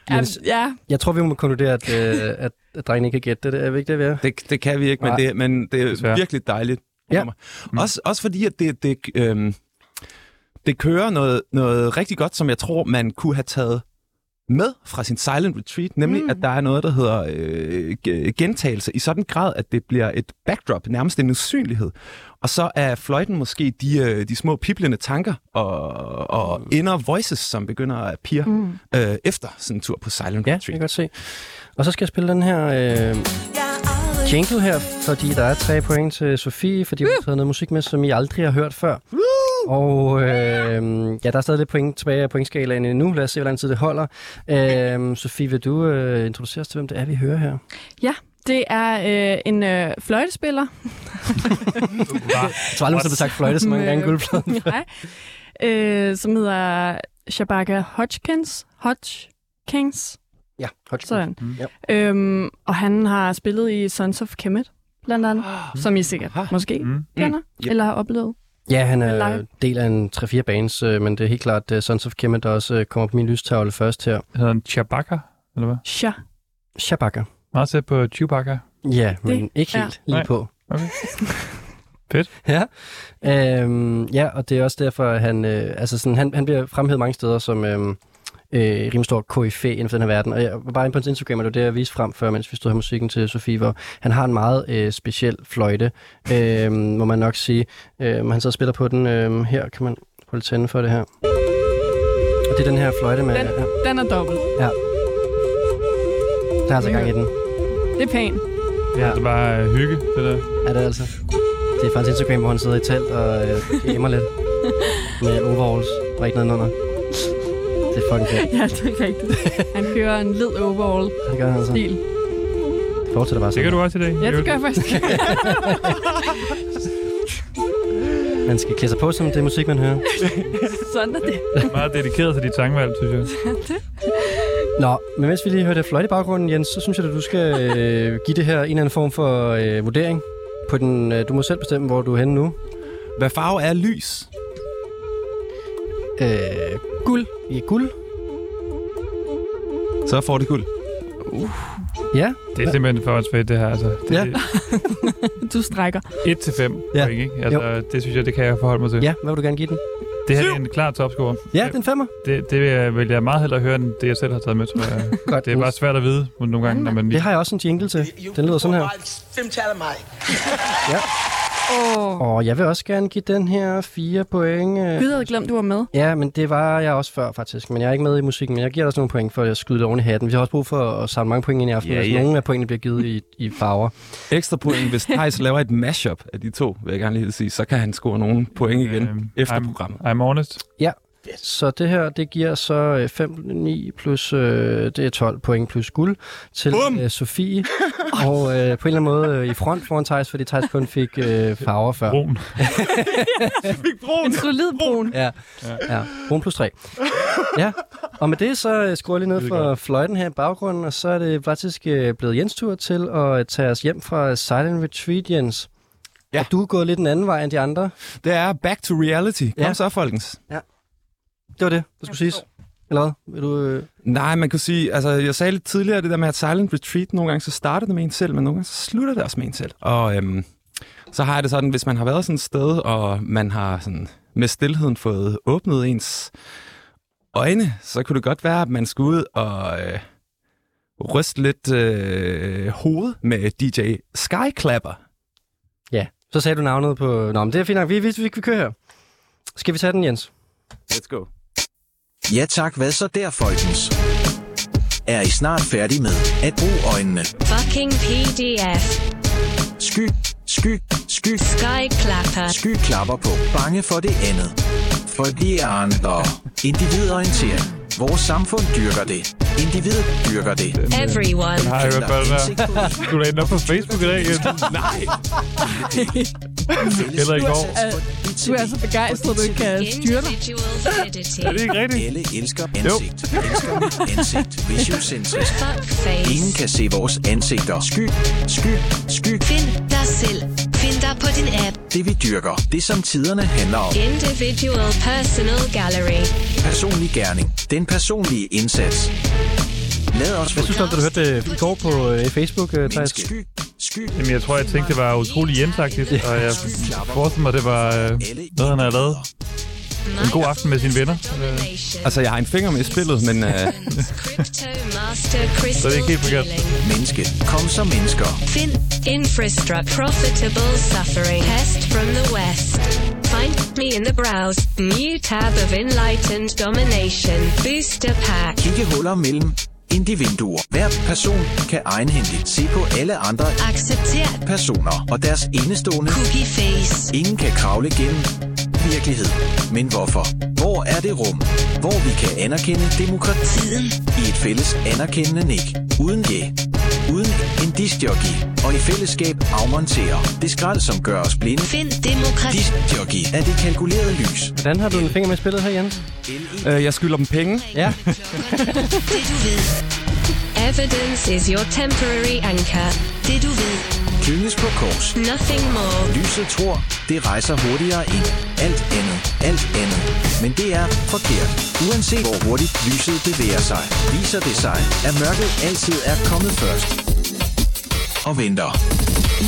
Ja, Jens, ja, jeg tror, vi må konkludere, at, øh, at, at drengene ikke kan gætte det. Er vi ikke det, vi er? Det, det kan vi ikke, men Nej. det, men det er Desværre. virkelig dejligt. Ja. Mm. Også, også fordi, at det, det, øhm, det kører noget, noget rigtig godt, som jeg tror, man kunne have taget med fra sin silent retreat, nemlig Mm. mm. at der er noget, der hedder øh, ge- gentagelse i sådan grad, at det bliver et backdrop, nærmest en usynlighed. Og så er fløjten måske de, øh, de små piblende tanker og, og inner voices, som begynder at appear mm. øh, efter sådan en tur på silent Ja, retreat. kan jeg godt se. Og så skal jeg spille den her øh, jingle her, fordi der er tre point til Sofie, fordi hun har taget noget musik med, som I aldrig har hørt før. Og øh, ja, der er stadig lidt point tilbage af pointskalaen endnu. Lad os se, hvor lang tid det holder. Øh, Sofie, vil du øh, introducere os til, hvem det er, vi hører her? Det er øh, en øh, fløjtespiller. Jeg tror aldrig, har sagt fløjte så mange gange guldpladen. Nej. Øh, som hedder Shabaka Hodgkins. Hodgkins. Ja, hold Sådan. Mm. Ja. Øhm, og han har spillet i Sons of Kemet, blandt andet. Som I sikkert Ah. måske Mm. kender, Yep. eller har oplevet. Ja, han er Live. del af en 3-4 bands, øh, men det er helt klart uh, Sons of Kemet, der også kommer på min lystavle først her. Hedder han Chewbacca, eller hvad? Sha. Shabaka. Meget tæt på Chewbacca. Ja, men ikke helt lige Nej. på. Okay. Fedt. Ja, øhm, ja, og det er også derfor, at han, øh, altså sådan, han, han bliver fremhævet mange steder som øh, øh, rimelig stor KFA inden for den her verden. Og jeg var bare inde på hans Instagram, og det var det, jeg viste frem før, mens vi stod her musikken til Sofie, hvor han har en meget øh, speciel fløjte, øh, må man nok sige. Øh, han så spiller på den øh, her, kan man prøve at tænde for det her. Og det er den her fløjte med... Den, Ja, den er dobbelt. der er altså gang i den. Det er pænt. Det er bare øh, hygge, det der. Er det altså? Det er fra hans Instagram, hvor han sidder i telt og øh, gamer lidt. Med overalls og ikke noget under. Det er fucking fedt. Ja, det er rigtigt. Han kører en led overall Det gør han altså. stil. Det fortsætter bare Det sådan. kan du også i dag. Ja, det gør jeg faktisk. Man skal klæde sig på, som det musik, man hører. Sådan er det. Meget dedikeret til dit sangvalg, synes jeg. Nå, men mens vi lige hørte fløjte i baggrunden, Jens, så synes jeg, at du skal øh, give det her en eller anden form for øh, vurdering. På den, øh, du må selv bestemme, hvor du er henne nu. Hvad farve er lys? Øh, guld. I guld? Så får det guld. Ja. Det er simpelthen for fedt, det her. Altså, det Ja. Du strækker. 1 til 5 Ja. point, ikke? Altså, det synes jeg, det kan jeg forholde mig til. Ja, hvad vil du gerne give den? Det her er en klar topscore. Ja, den femmer. Det, det vil jeg, vil jeg meget hellere høre, end det, jeg selv har taget med, tror jeg. Godt. Det er bare svært at vide nogle gange, når man Det lige... har jeg også en jingle til. Den lyder sådan her. Femtallet mig. Åh, Og jeg vil også gerne give den her fire point. øh. Gud, jeg havde glemt, du var med. Ja, men det var jeg også før, faktisk. Men jeg er ikke med i musikken, men jeg giver dig også nogle point for at skyde det oven i hatten. Vi har også brug for at samle mange point ind i aften, Ja, yeah, hvis ja. nogle af pointene bliver givet i, i farver. Ekstra point, hvis Thijs laver et mashup af de to, vil jeg gerne lige sige, så kan han score nogle point igen Øhm, efter I'm- programmet. I'm honest. Så det her, det giver så øh, 5, 9 plus, øh, det er 12 point plus guld til Bum! øh, Sofie. og øh, på en eller anden måde øh, i front foran Thijs, fordi Thijs kun fik øh, farver før. Brun. En solid brun. Ja, ja. Brun plus 3. Ja, og med det så øh, skruer jeg lige ned for fløjten her i baggrunden, og så er det faktisk øh, blevet Jens tur til at tage os hjem fra Silent Retreat, Jens. Ja. Og du er gået lidt en anden vej end de andre. Det er back to reality. Kom Ja. så, folkens. Det var det, der skulle siges. Eller hvad? Vil du, øh... Nej, man kan sige, altså jeg sagde lidt tidligere, det der med at silent retreat, nogle gange så starter det med en selv, men nogle gange så slutter det også med en selv. Og øhm, så har jeg det sådan, hvis man har været sådan et sted, og man har sådan med stillheden fået åbnet ens øjne, så kunne det godt være, at man skulle ud og øh, ryste lidt øh, hoved med DJ Skyclapper. Ja, så sagde du navnet på... Nå, men det er fint nok. Vi, vi, vi, vi kører her. Skal vi tage den, Jens? Let's go. Ja tak, hvad så der, folkens? Er I snart færdige med at bruge øjnene? Fucking PDF. Sky, sky, sky, Skyclapper. sky klapper på. Bange for det andet. For de andre. Individorientering. Vores samfund dyrker det. Individet dyrker det. Everyone. Den har jeg Skulle du ind op på Facebook i dag igen? Nej. Eller i går. Du er så begejstret, du ikke kan styre dig. Er det ikke rigtigt? Alle elsker ansigt. Elsker mit ansigt. Visiocentrisk. Fuckface. Ingen kan se vores ansigter. Sky, sky, sky. Find dig selv. Find dig på din app. Det vi dyrker. Det som tiderne handler om. Individual personal gallery. Personlig gerning. Den personlige indsats. Lad os Hvad synes du om, da du hørte det i går på øh, Facebook, øh, Thijs? Sky, sky. Jamen, jeg tror, jeg tænkte, det var utrolig jensagtigt, og jeg forestiller mig, det var øh, noget, han havde lavet en god aften med sine venner. Altså, jeg har en finger med i spillet, men Crypto Master Crystal Så det er ikke helt forkert. Menneske. Kom som mennesker. Find infrastructure profitable suffering. Pest from the west. Find me in the browse. New tab of enlightened domination. Booster pack. Kigge huller mellem indie-vinduer. Hver person kan egenhændigt se på alle andre Accepter personer og deres enestående. cookie face. Ingen kan kravle gennem virkelighed. Men hvorfor? Hvor er det rum, hvor vi kan anerkende demokratiden i et fælles anerkendende nik? Uden ja, uden en diskjockey, og i fællesskab afmontere det skrald, som gør os blinde. Find demokrati. Diskjockey er det kalkulerede lys. Hvordan har du en finger med spillet her, Jens? øh, jeg skylder dem penge. Ja. Det du ved. Evidence is your temporary anchor. Det du ved. Klynges på kors. Nothing more. Lyset tror, det rejser hurtigere end alt andet, alt andet. Men det er forkert. Uanset hvor hurtigt lyset bevæger sig, viser det sig, at mørket altid er kommet først. Og venter.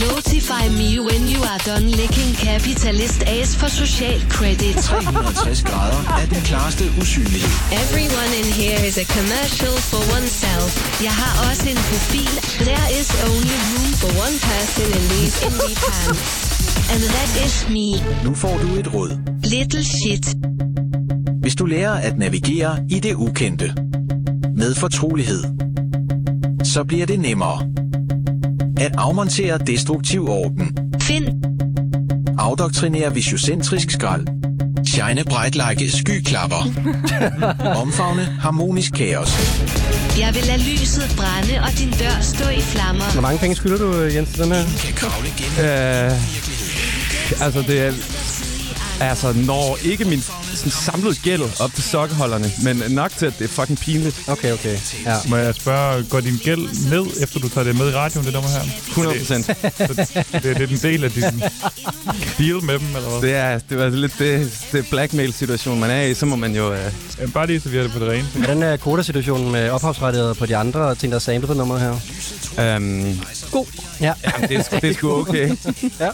Notify me when you are done licking capitalist ass for social credit. 360 grader er den klareste usynlighed. Everyone in here is a commercial for oneself. Jeg har også en profil. There is only room for one person in these indie pants. And that is me. Nu får du et råd. Little shit. Hvis du lærer at navigere i det ukendte med fortrolighed, så bliver det nemmere at afmontere destruktiv orden, Find. Afdoktrinere visiocentrisk skrald, shine bright like skyklapper, omfavne harmonisk kaos, Jeg vil lade lyset brænde og din dør stå i flammer. Hvor mange penge skylder du, Jens, den her? kan kravle gennem Øh, altså, det er... Altså, når ikke min sådan, samlede gæld op til sokkeholderne, men nok til, at det er fucking pinligt. Okay, okay. Ja. må jeg spørge, går din gæld ned, efter du tager det med i radioen, det nummer her? 100 procent. Så det er en del af din deal med dem, eller hvad? Det er, det er lidt det, det blackmail-situation, man er i. Så må man jo... Øh, Ja, Bare lige så vi har det på det rene. Hvordan er kodasituationen med ophavsrettigheder på de andre ting, der er samlet på nummeret her? øhm, God. Ja. jamen, det, er, sgu- det er sgu okay. ja.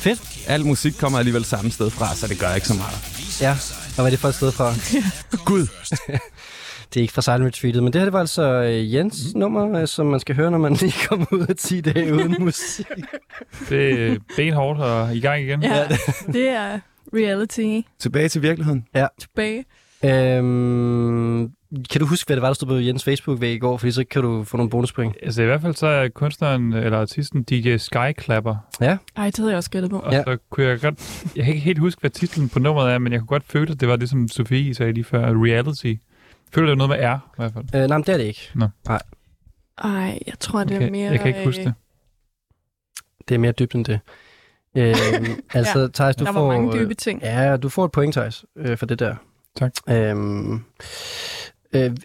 Fedt. Al musik kommer alligevel samme sted fra, så det gør ikke så meget. Ja. Og hvad er det for et sted fra? Gud. Det er ikke fra Silent Retreatet, men det her det var altså øh, Jens nummer, øh, som man skal høre, når man lige kommer ud af 10 dage uden musik. Det er benhårdt og i gang igen. Ja, det er reality Tilbage til virkeligheden. tilbage. Øhm, kan du huske, hvad det var, der stod på Jens Facebook-væg i går? Fordi så kan du få nogle bonuspoint. Altså i hvert fald så er kunstneren, eller artisten, DJ Skyclapper. Ja. Ej, det havde jeg også gættet på. Og Ja. så kunne jeg godt... Jeg kan ikke helt huske, hvad titlen på nummeret er, men jeg kunne godt føle, at det var det, som Sofie sagde lige før. Reality. Jeg føler, det er noget med R, i hvert fald. Øh, nej, men det er det ikke. Ej, jeg tror, det er Okay, mere... jeg kan ikke huske det. Det er mere dybt end det. Øhm, altså, ja, Thijs, du Der får... var mange øh, dybe ting. Ja, du får et point, Thijs, øh, for det der. Tak. Øhm,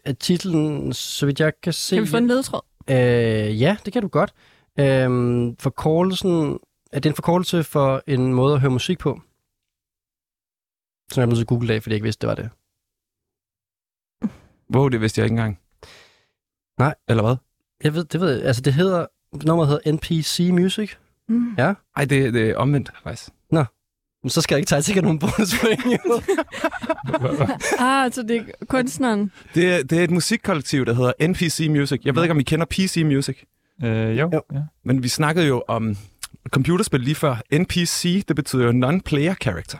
øh, titlen, så vidt jeg kan se... Kan vi få en ledtråd? Øh, ja, det kan du godt. Øhm, forkortelsen, er det en forkortelse for en måde at høre musik på? Som jeg blev til Google af, fordi jeg ikke vidste, det var det. Wow, det vidste jeg ikke engang. Nej. Eller hvad? Jeg ved, det ved jeg. Altså, det hedder, nummeret hedder NPC Music. Mm. Ja. Ej, det, det er omvendt, faktisk. Men så skal jeg ikke tage sikkert nogen bonuspoint, jo. Ah, så det er kunstneren. Det, er- det er et musikkollektiv, der hedder NPC Music. Jeg ved ikke, om I kender PC Music, Øh, jo. Jo. Ja. men vi snakkede jo om computerspil lige før. NPC, det betyder jo non-player character.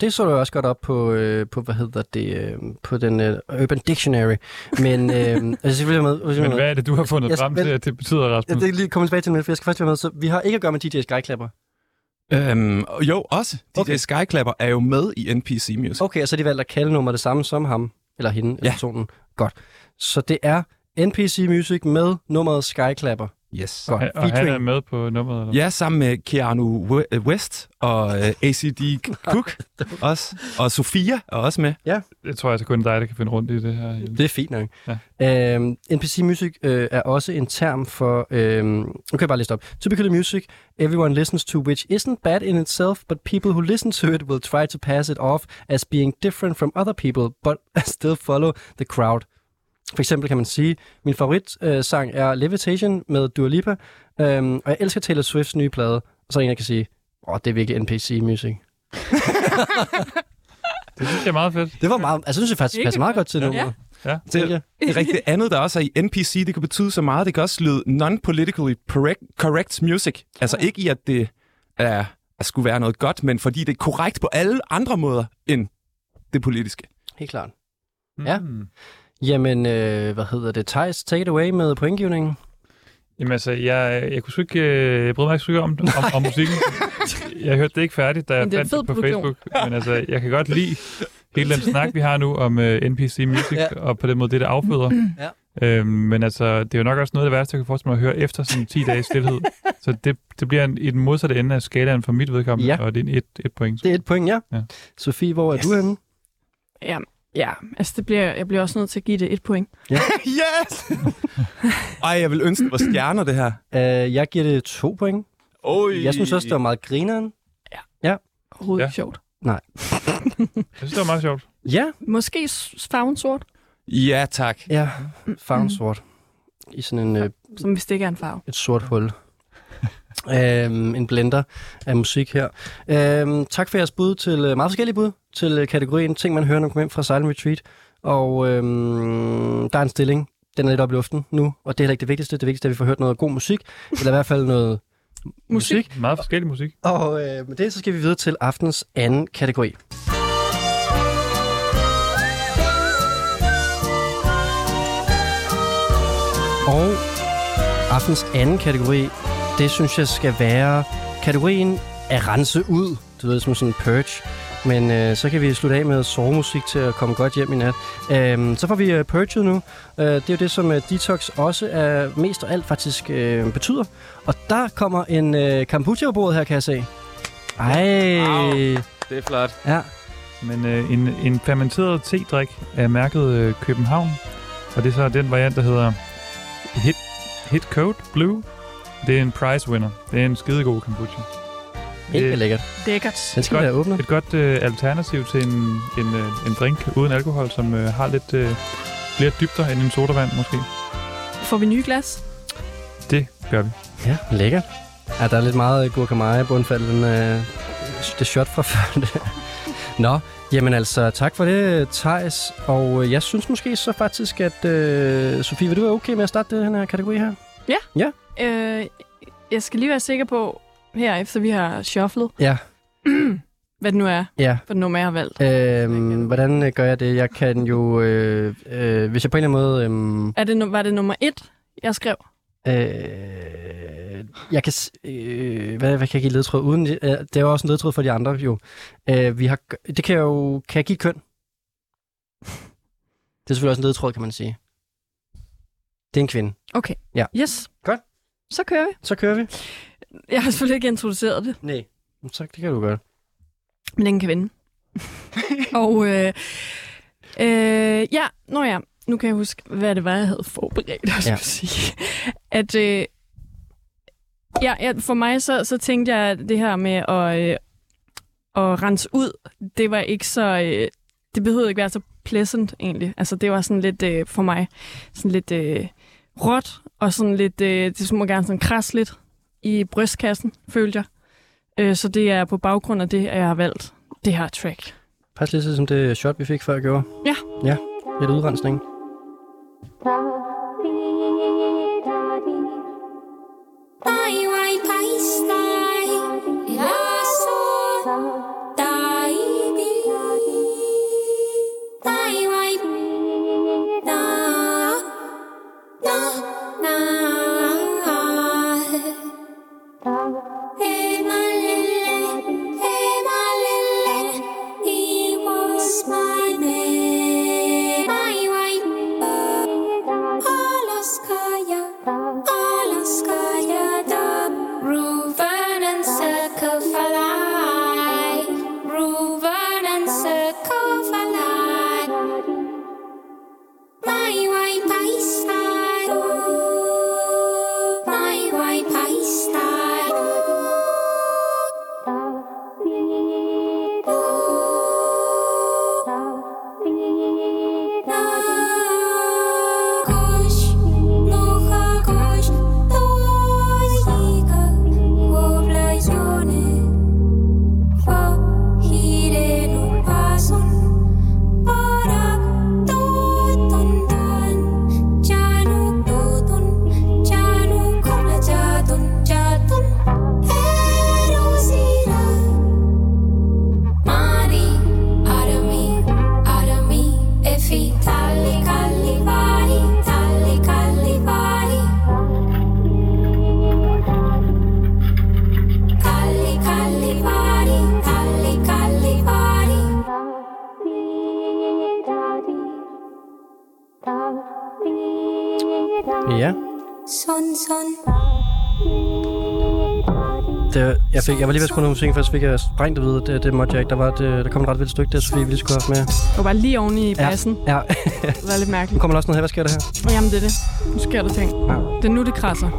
Det så du også godt op på, øh, på hvad hedder det, øh, på den øh, Urban Dictionary. Men, øh, altså selvfølgelig med, med, Men hvad er det, du har fundet Jeg frem til, at det betyder, Ja, Rasmus? det er lige kommet tilbage til, men for jeg skal først være med. Så vi har ikke at gøre med DJ Skyklapper. Øhm, jo, også. DJ Okay. Skyclapper er jo med i NPC Music. Okay, og så de valgt at kalde nummeret det samme som ham, eller hende, eller Ja. personen. Godt. Så det er NPC Music med nummeret Skyklapper. Yes. Godt. Og han er med på nummeret, eller? Ja, sammen med Keanu We- West og uh, ACD Cook også. Og Sofia er også med. Det tror jeg så kun dig, der kan finde rundt i det her. Det er fint nok. Ja. Øhm, NPC Music øh, er også en term for... Øhm, nu kan jeg bare liste op. Typically music everyone listens to, which isn't bad in itself, but people who listen to it will try to pass it off as being different from other people, but still follow the crowd. For eksempel kan man sige, min favoritsang øh, sang er Levitation med Dua Lipa, øhm, og jeg elsker Taylor Swifts nye plade. Og så er en, jeg kan sige, åh, oh, det er virkelig NPC Music. Det synes jeg er meget fedt. Det var meget, altså, det synes jeg faktisk passer meget godt. til Ja. nummeret. Ja. jeg. Det er rigtigt andet, der også er i NPC, det kan betyde så meget. Det kan også lyde non-politically correct, correct music. Altså ikke i, at det er, at skulle være noget godt, men fordi det er korrekt på alle andre måder end det politiske. Helt klart. Ja. Jamen, øh, hvad hedder det? Thijs, take it away med pointgivningen. Jamen altså, jeg, jeg kunne sgu ikke, øh, jeg brød mig ikke så om, om, om musikken. Jeg hørte det ikke færdigt, da jeg er fandt det på produktion. Facebook. Men altså, jeg kan godt lide hele den snak, vi har nu om uh, NPC Music, Ja. og på den måde, det det afføder. Ja. Øhm, men altså, det er jo nok også noget af det værste, jeg kan forestille mig at høre efter sådan 10 dages stillhed. Så det, det bliver en, i den modsatte ende af skalaen for mit vedkommende, Ja. og det er en et, et point. Det er et point, ja. Ja. Sofie, hvor er Yes. du henne? Ja, ja altså det bliver, jeg bliver også nødt til at give det et point. yes! Ej, jeg vil ønske, det var stjerner, det her. Uh, jeg giver det to point. Oj. Jeg synes også, det var meget grineren. Overhovedet Ja. ikke sjovt. Jeg synes, det var meget sjovt. Ja. Måske farven sort, Ja, tak. Ja, farven sort. I sådan en, øh, som hvis det ikke er en farve. et sort hul. Øhm, en blender af musik her. Øhm, tak for jeres bud til, øh, meget forskellige bud til øh, kategorien ting, man hører, når man kommer hjem fra Silent Retreat. Og øhm, der er en stilling. Den er lidt op i luften nu, og det er heller ikke det vigtigste. Det vigtigste er, at vi får hørt noget god musik, eller i hvert fald noget musik. musik. Meget forskellig musik. Og øh, med det, så skal vi videre til aftens anden kategori. Og aftens anden kategori, det synes jeg skal være kategorien at rense ud. Du ved, som sådan en purge. Men øh, så kan vi slutte af med sovemusik til at komme godt hjem i nat. Øhm, så får vi øh, purget nu. Øh, det er jo det, som øh, detox også er mest og alt faktisk øh, betyder. Og der kommer en øh, kombucha på bordet her, kan jeg se. Ej. Wow. Det er flot. Ja. Men øh, en, en fermenteret te-drik er mærket øh, København, og det er så den variant, der hedder Hit, Hit Code Blue. Det er en prize winner. Det er en skidegod kombucha. Mega lækkert. Lækkert. Den skal godt. være åbnet. Et godt øh, alternativ til en, en, øh, en drink uden alkohol, som øh, har lidt øh, flere dybder end en sodavand måske. Får vi nye glas? Det gør vi. Ja, lækkert. Ja, der er lidt meget i bundfald, den, øh, det shot fra før. Nå, jamen altså, tak for det, Thijs. Og øh, jeg synes måske så faktisk, at øh, Sofie, vil du være okay med at starte den her kategori her? Øh, jeg skal lige være sikker på, her efter vi har shufflet, Ja. hvad det nu er, Ja. for nummer jeg har valgt. Øhm, hvordan øh, gør jeg det? Jeg kan jo, øh, øh, hvis jeg på en eller anden måde... Øh, Er det, var det nummer et, jeg skrev? Øh, jeg kan... Øh, hvad, hvad kan jeg give ledtråd uden? Øh, det er jo også en ledtråd for de andre, jo. Øh, vi har, det kan jeg jo... Kan jeg give køn? Det er selvfølgelig også en ledtråd, kan man sige. Det er en kvinde. Okay. Ja. Yes. Godt. Så kører vi. Så kører vi. Jeg har selvfølgelig ikke introduceret det, Nej. Så det kan du gøre. men den kan vinde. og øh, øh, ja, nå ja, nu kan jeg huske, hvad det var, jeg havde forberedt, jeg ja. sige. At øh, ja, ja, for mig så, så tænkte jeg, at det her med at, øh, at rense ud, det var ikke så... Øh, det behøvede ikke være så pleasant egentlig. Altså det var sådan lidt øh, for mig sådan lidt øh, råt og sådan lidt øh, det må gerne sådan kras lidt i brystkassen, følte jeg. Øh, så det er på baggrund af det, at jeg har valgt det her track. Pas lidt som det shot, vi fik før gjorde. Ja. Ja, lidt udrensning. Alaska, fik, jeg var lige ved at skrue noget musik, først fik jeg sprængt at vide, det, det måtte jeg ikke. Der, var, det, der kom et ret vildt stykke der, Sofie, vi lige skulle have med. Det var bare lige oven i bassen. Ja, ja. Det var lidt nu mærkeligt. kommer der også noget her. Hvad sker der her? Jamen, det er det. Nu sker der ting. Ja. Det er nu, det krasser.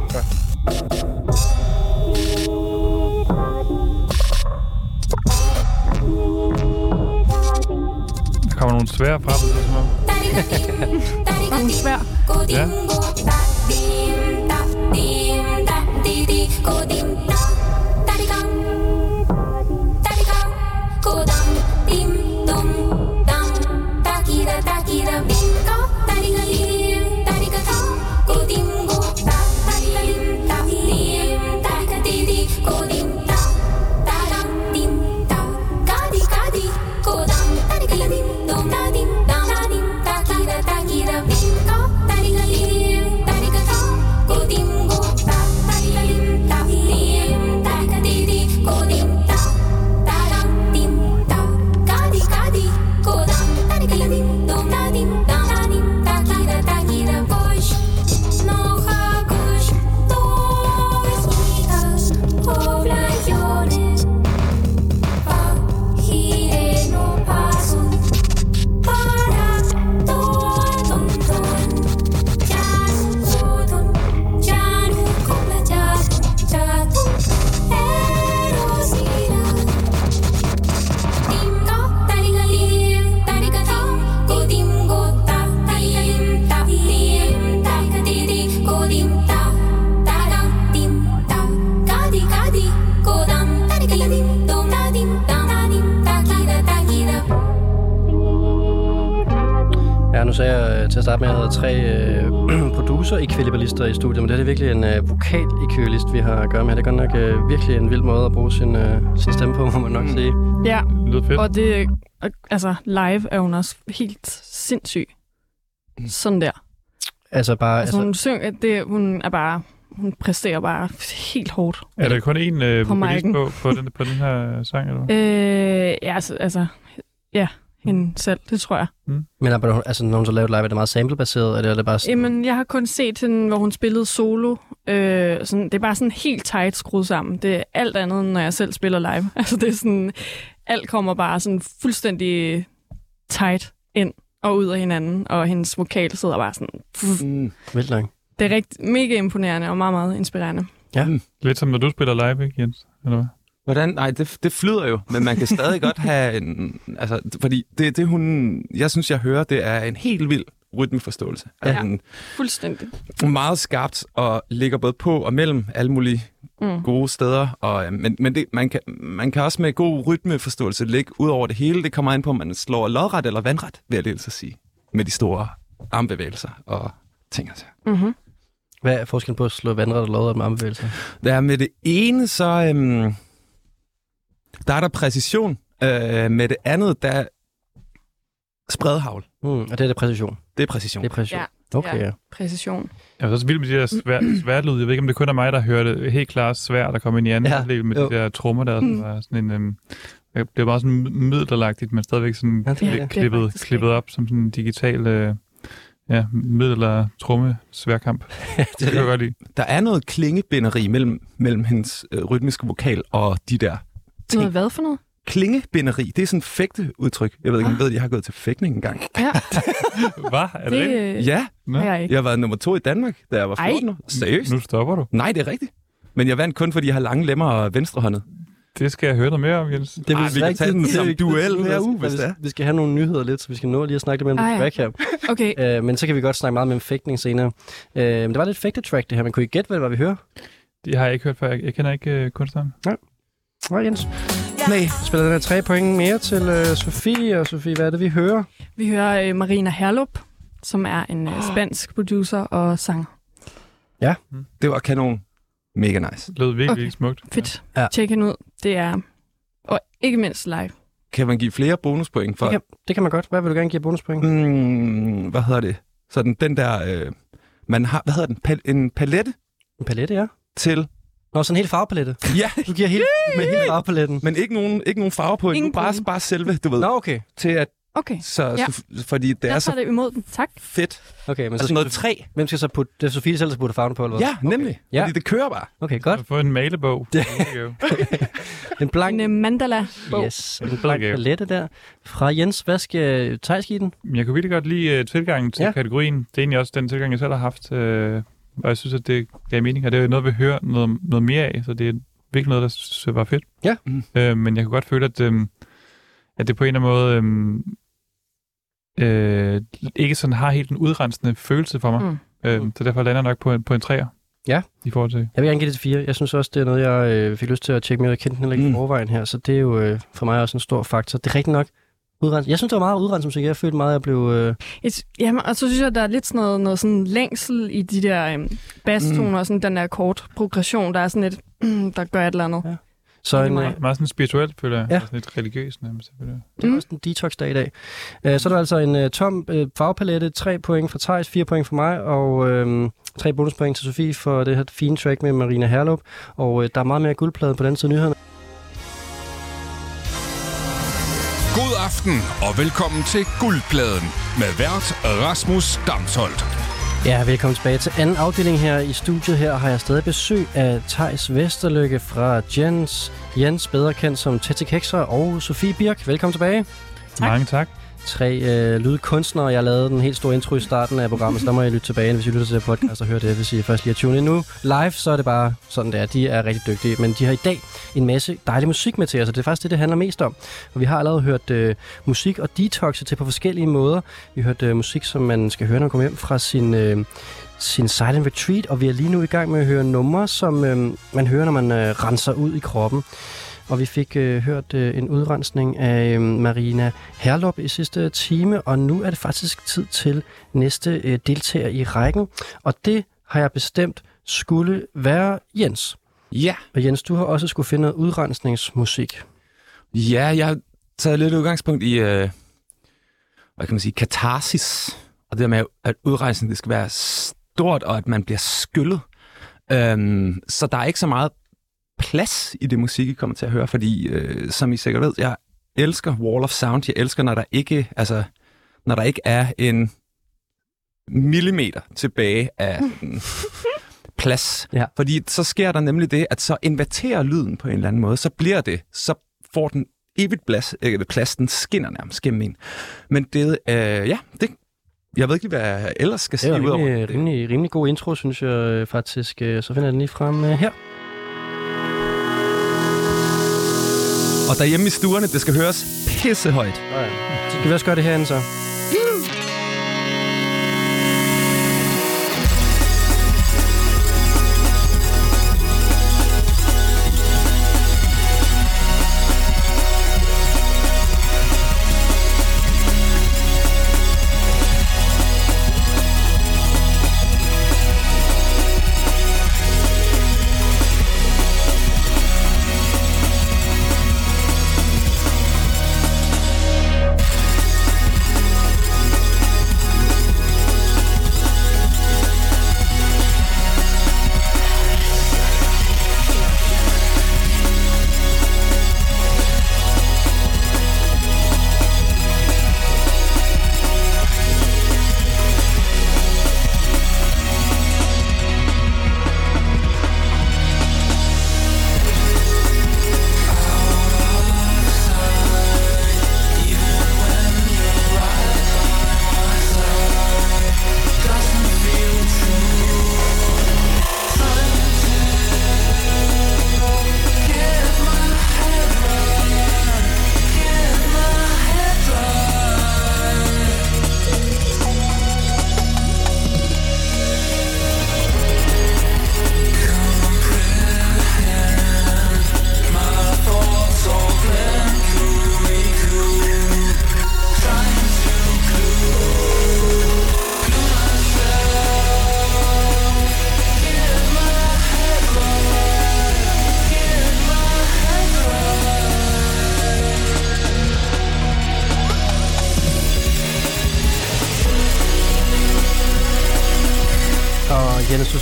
Der kommer nogle svære frem. det er som om. Og hun er svær. Ja. Sagde jeg øh, til at starte med, at jeg havde tre øh, producer i studiet, men det er virkelig en øh, vokal i kølist, vi har at gøre med. Det er godt nok øh, virkelig en vild måde at bruge sin, øh, sin stemme på, må man nok sige. Ja, Det lyder fedt. og det, altså, live er hun også helt sindssyg. Sådan der. Altså bare... Altså, hun synger, det, hun er bare, hun præsterer bare helt hårdt. Er der kun én øh, På på, på, den, på den her sang, eller? Øh, ja, altså, altså, ja, hende selv, det tror jeg. Men er, altså, når hun så lavet live, er det meget samplebaseret, eller er det bare sådan... Jamen, jeg har kun set den, hvor hun spillede solo. Øh, sådan, det er bare sådan helt tight skruet sammen. Det er alt andet, end når jeg selv spiller live. Altså, det er sådan, alt kommer bare sådan fuldstændig tight ind og ud af hinanden, og hendes vokal sidder bare sådan... Pff. Mm. Vildt nok. Det er rigtig, mega imponerende og meget, meget inspirerende. Lidt som når du spiller live, ikke Jens? Eller hvad? Hvordan? Nej, det, det flyder jo, men man kan stadig godt have en... Altså, fordi det, det hun... Jeg synes, jeg hører, det er en helt vild rytmeforståelse. Ja. Altså, en Fuldstændig. meget skarpt og ligger både på og mellem alle mulige Mm. gode steder. Og, men men det, man, kan, man kan også med god rytmeforståelse ligge ud over det hele. Det kommer an på, om man slår lodret eller vandret, vil jeg lige så sige. Med de store armbevægelser og ting og sager. Mm-hmm. Hvad er forskellen på at slå vandret og lodret med armbevægelser? Der er med det ene, så øhm, der er der præcision. Øh, med det andet, der er spredhavl. Mm, og det er det præcision. Det er præcision. Det er præcision. Ja. Okay, ja. Præcision. Jeg er også vild med de der svær, sværlyd. Jeg ved ikke, om det kun er mig, der hører det helt klart svært, der kommer ind i anden Ja, med jo. de der trommer der. Mm. var sådan en, øhm, det er meget sådan middelalderagtigt, men stadigvæk sådan Ja, det det. klippet, Det klippet op som sådan en digital øh, ja, middelalder tromme sværkamp. det kan jeg godt lide. Der er noget klingebinderi mellem, mellem hendes øh, rytmiske vokal og de der ting. Noget hvad for noget? Klingebinderi, det er sådan et fægteudtryk. Jeg ved ikke, om I ved, at jeg har gået til fægtning engang. Ja, Hvad? Er det, det øh, Ja, Nå, har jeg ikke. jeg har været nummer to i Danmark, da jeg var Ej. 14 år. Seriøst? Nu stopper du. Nej, det er rigtigt. Men jeg vandt kun, fordi jeg har lange lemmer og venstrehåndet. Det skal jeg høre noget mere om, Jens. Det er Ej, vi kan tage den det som duel Det er vist- uge, hvis vi- det er. Vi skal have nogle nyheder lidt, så vi skal nå lige at snakke lidt mellem Ah, ah, ja. track her. Okay, Uh, men så kan vi godt snakke meget med fægtning senere. Uh, men det var lidt fægtetrack det her, men kunne I gætte, hvad, hvad vi hører? Det har jeg ikke hørt før. Jeg, jeg kender ikke uh, kunstneren. Nej, Jens. Nej. Spiller den her tre point mere til uh, Sofie, og Sofie, hvad er det, vi hører? vi hører øh, Marina Herlup, som er en øh, spansk producer og sanger. Det var kanon. Mega nice. Det lød virkelig Okay. smukt. Fedt. Ja. Ja. Tjek hende ud. Det er... Og ikke mindst live. Kan man give flere bonuspoint for... Det kan, det kan man godt. Hvad vil du gerne give bonuspoint? Mm, hvad hedder det? Sådan den der... Øh, man har... Hvad hedder den? Pal- en palette En palette, ja. til... Nå, sådan en helt farvepalette. Ja, Du giver helt, med hele farvepaletten. men ikke nogen, ikke nogen farver på. Ingen bare, bare selve, du ved. Nå, okay. Til at Okay, Så, Ja. så fordi det jeg er så det imod den. Tak. fedt. Okay, men så Altså skal noget træ. Hvem skal så putte... Det er Sofie selv, der putter farven på, eller hvad? Ja, nemlig. Ja. Fordi det kører bare. Okay, godt. Få en malebog. Det- Det En blank... En uh, mandala. Yes, en blank gave. palette der. Fra Jens, hvad skal Thijs give den? Jeg kunne virkelig godt lide uh, tilgangen til Ja. ja. kategorien. Det er egentlig også den tilgang, jeg selv har haft. Uh, og jeg synes, at det gav mening, og det er jo noget, vi hører noget, noget mere af, så det er virkelig noget, der synes var fedt. Ja. Mm. Uh, men jeg kunne godt føle, at, um, at det på en eller anden måde um, uh, ikke sådan har helt en udrensende følelse for mig. Mm. Mm. Uh, så derfor lander jeg nok på en, på en træer. Ja. I forhold til... Jeg vil gerne give det til fire. Jeg synes også, det er noget, jeg øh, fik lyst til at tjekke mere. Jeg kendte den heller ikke mm. I forvejen her, så det er jo øh, for mig også en stor faktor. Det er rigtigt nok. Udrens. Jeg synes, det var meget udrenset musik. Jeg følte meget, at jeg blev... Øh... Et, jamen, og så synes jeg, der er lidt sådan noget, noget sådan længsel i de der øhm, basstoner, mm. og sådan den der kort progression, der er sådan lidt, der gør et eller andet. Ja. Så Det en, øh, Meget sådan spirituelt, føler jeg. Ja. Sådan lidt religiøst nærmest. føler jeg. det er Mm. også en detox-dag i dag. Øh, så er der altså en øh, tom øh, farvepalette. 3 point for Thijs, 4 point for mig, og øh, 3 bonuspoint til Sofie for det her fine track med Marina Herlup. Og øh, der er meget mere guldplade på den side nyhederne. Aften og velkommen til Guldpladen med vært Rasmus Damsholdt. Ja, velkommen tilbage til anden afdeling her i studiet. Her har jeg stadig besøg af Tejs Vesterlykke fra Jens, Jens, bedre kendt som Tete Kekser, og Sofie Birk. Velkommen tilbage. Tak. Mange tak. Tre øh, lydkunstnere. Jeg lavede den helt store intro i starten af programmet, så der må jeg lytte tilbage, hvis I lytter til det podcast og hører det, hvis I først lige har tunet ind nu. Live, så er det bare sådan, det er. De er rigtig dygtige, men de har i dag en masse dejlig musik med til os, og det er faktisk det, det handler mest om. Og vi har allerede hørt øh, musik og detoxe til på forskellige måder. Vi har hørt øh, musik, som man skal høre, når man kommer hjem fra sin... Øh, sin silent retreat, og vi er lige nu i gang med at høre numre, som øh, man hører, når man øh, renser ud i kroppen. Og vi fik øh, hørt øh, en udrensning af øh, Marina Herlop i sidste time, og nu er det faktisk tid til næste øh, deltager i rækken. Og det har jeg bestemt skulle være Jens. Ja. Og Jens, du har også skulle finde noget udrensningsmusik. Ja, jeg har taget lidt udgangspunkt i, øh, hvad kan man sige, katarsis. Og det der med, at udrejsen det skal være stort, og at man bliver skyllet. Øhm, så der er ikke så meget plads i det musik, I kommer til at høre, fordi, øh, som I sikkert ved, jeg elsker Wall of Sound. Jeg elsker, når der ikke, altså, når der ikke er en millimeter tilbage af sådan, plads. Ja. Fordi så sker der nemlig det, at så inverterer lyden på en eller anden måde. Så bliver det, så får den evigt plads, øh, plads den skinner nærmest gennem en. Men det, øh, ja, det, jeg ved ikke hvad jeg ellers skal Det sige jo ud over rimelig, det. rimelig, rimelig god intro, synes jeg øh, faktisk. Øh, Så finder jeg den lige frem øh, her. Og derhjemme i stuerne, det skal høres pissehøjt. Så kan vi også gøre det herinde så.